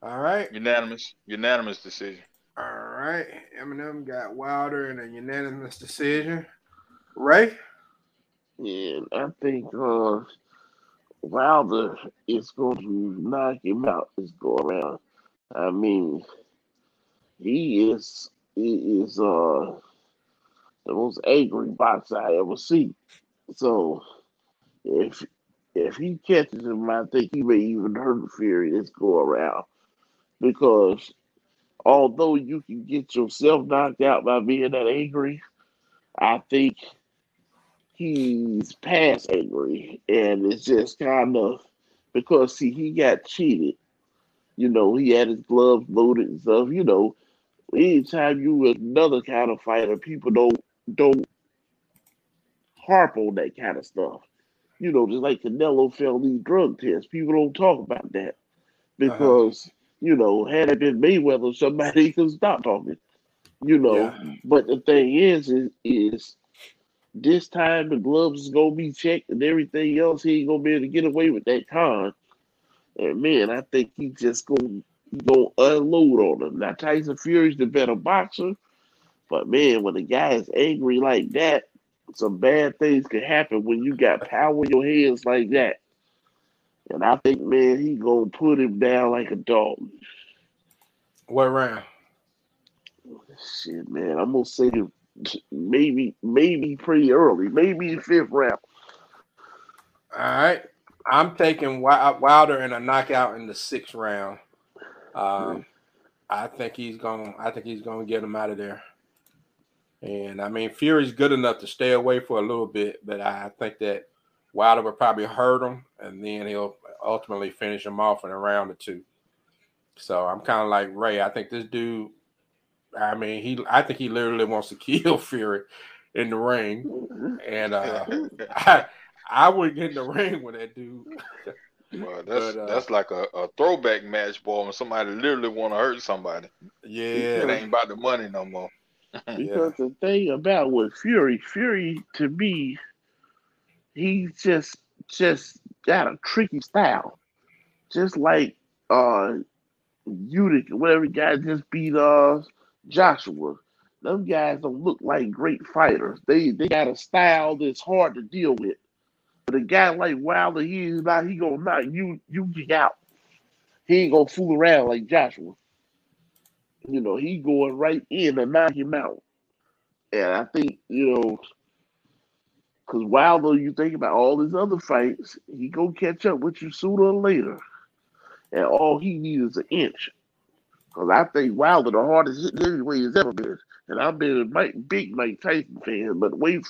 All right. unanimous, unanimous decision. All right. M&M got Wilder in a unanimous decision. Ray? And I think uh, Wilder is going to knock him out this go around. I mean, he is he is uh the most angry boxer I ever see. So if if he catches him, I think he may even hurt Fury this go around because although you can get yourself knocked out by being that angry, I think he's past angry, and it's just kind of because see he got cheated. You know, he had his gloves loaded and stuff. You know, anytime you another kind of fighter, people don't don't harp on that kind of stuff. You know, just like Canelo failed these drug tests, people don't talk about that uh-huh. because you know, had it been Mayweather, somebody could stop talking. You know, Yeah. but the thing is, is, is this time the gloves is gonna be checked and everything else. He ain't gonna be able to get away with that con. And man, I think he just gonna gonna unload on him. Now Tyson Fury's the better boxer, but man, when a guy is angry like that, some bad things can happen when you got power in your hands like that. And I think, man, he gonna put him down like a dog. What round? Shit, man, I'm gonna say maybe, maybe pretty early, maybe fifth round. All right, I'm taking Wilder in a knockout in the sixth round. Um, I think he's gonna. I think he's gonna get him out of there. And I mean, Fury's good enough to stay away for a little bit, but I think that Wilder would probably hurt him, and then he'll ultimately finish him off in a round or two. So I'm kind of like Ray. I think this dude. I mean, he. I think he literally wants to kill Fury in the ring, and uh, I, I would get in the ring with that dude. Well, that's but, uh, that's like a, a throwback match, boy. When somebody literally want to hurt somebody. Yeah, it ain't about the money no more. because yeah. the thing about with Fury, Fury to me, he just just got a tricky style, just like uh Usyk, whatever guy just beat uh Joshua. Those guys don't look like great fighters. They they got a style that's hard to deal with. But a guy like Wilder, he is not he gonna knock you you out. He ain't gonna fool around like Joshua. You know, he going right in and knock him out. And I think, you know, because Wilder, you think about all his other fights, he gonna catch up with you sooner or later. And all he needs is an inch. Because I think Wilder the hardest hitting heavyweight he's ever been. And I've been a Mike, big Mike Tyson fan, but wait,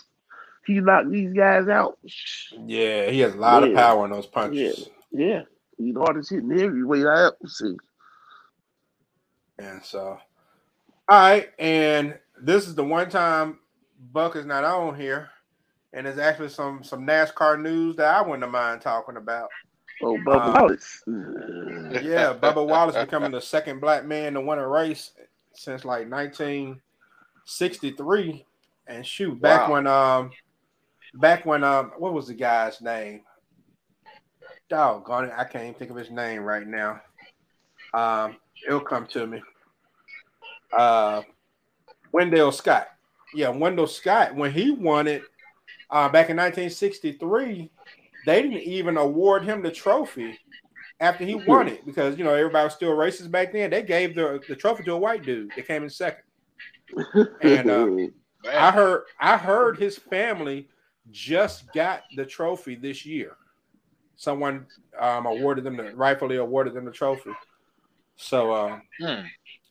he knocked these guys out. Yeah, he has a lot yeah. of power in those punches. Yeah, yeah. He's the hardest hitting heavyweight I ever seen. And so, all right, and this is the one time Buck is not on here, and there's actually some some NASCAR news that I wouldn't mind talking about. Oh, Bubba um, Wallace. yeah, Bubba Wallace becoming the second black man to win a race since like 1963. And shoot, back wow. when um back when um what was the guy's name? Doggone it, I can't even think of his name right now. Um, it'll come to me uh, Wendell Scott. Yeah, Wendell Scott, when he won it uh, back in 1963, they didn't even award him the trophy after he won it because you know everybody was still racist back then. They gave the, the trophy to a white dude that came in second. And uh, I heard I heard his family just got the trophy this year. Someone um, awarded them the rightfully awarded them the trophy. So uh, hmm.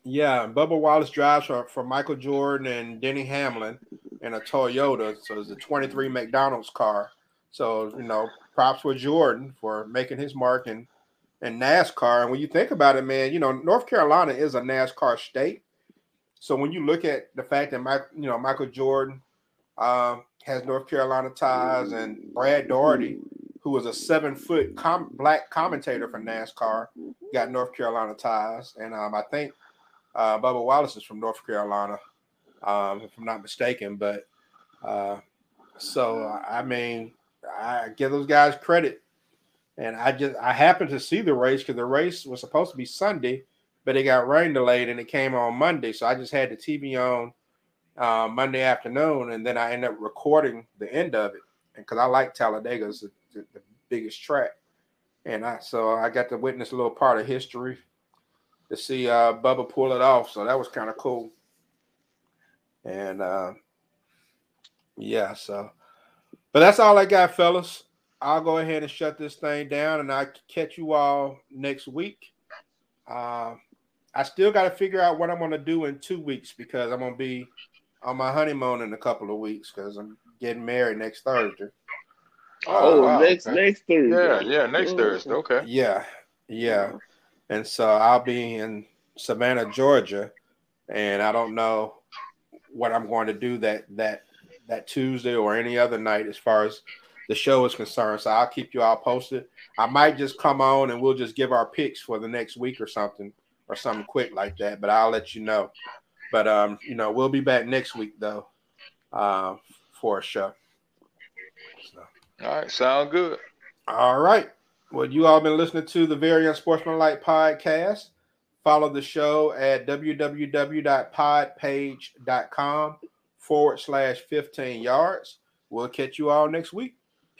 Yeah, Bubba Wallace drives for, for Michael Jordan and Denny Hamlin in a Toyota. So it's a 23 McDonald's car. So, you know, props for Jordan for making his mark in, in NASCAR. And when you think about it, man, you know, North Carolina is a NASCAR state. So when you look at the fact that Mike, you know, Michael Jordan um, has North Carolina ties and Brad Daugherty, who was a seven foot com- black commentator for NASCAR, got North Carolina ties. And um, I think uh, Bubba Wallace is from North Carolina, um, if I'm not mistaken. But uh, so I mean, I give those guys credit, and I just I happened to see the race because the race was supposed to be Sunday, but it got rain delayed and it came on Monday. So I just had the TV on uh, Monday afternoon, and then I ended up recording the end of it, because I like Talladega, it's the, the, the biggest track, and I so I got to witness a little part of history to see uh, Bubba pull it off. So that was kind of cool. And uh, yeah, so but that's all I got, fellas. I'll go ahead and shut this thing down, and I'll catch you all next week. Uh, I still got to figure out what I'm going to do in two weeks because I'm going to be on my honeymoon in a couple of weeks because I'm getting married next Thursday. Oh, oh wow. next okay. next Thursday. Yeah, yeah, next Thursday. Okay. Yeah, yeah. And so I'll be in Savannah, Georgia, and I don't know what I'm going to do that that that Tuesday or any other night as far as the show is concerned. So I'll keep you all posted. I might just come on and we'll just give our picks for the next week or something or something quick like that. But I'll let you know. But um, you know, we'll be back next week though, uh, for a show. So. All right, sound good. All right. Well, you all been listening to the Very Unsportsmanlike podcast. Follow the show at www.podpage.com forward slash 15 yards. We'll catch you all next week.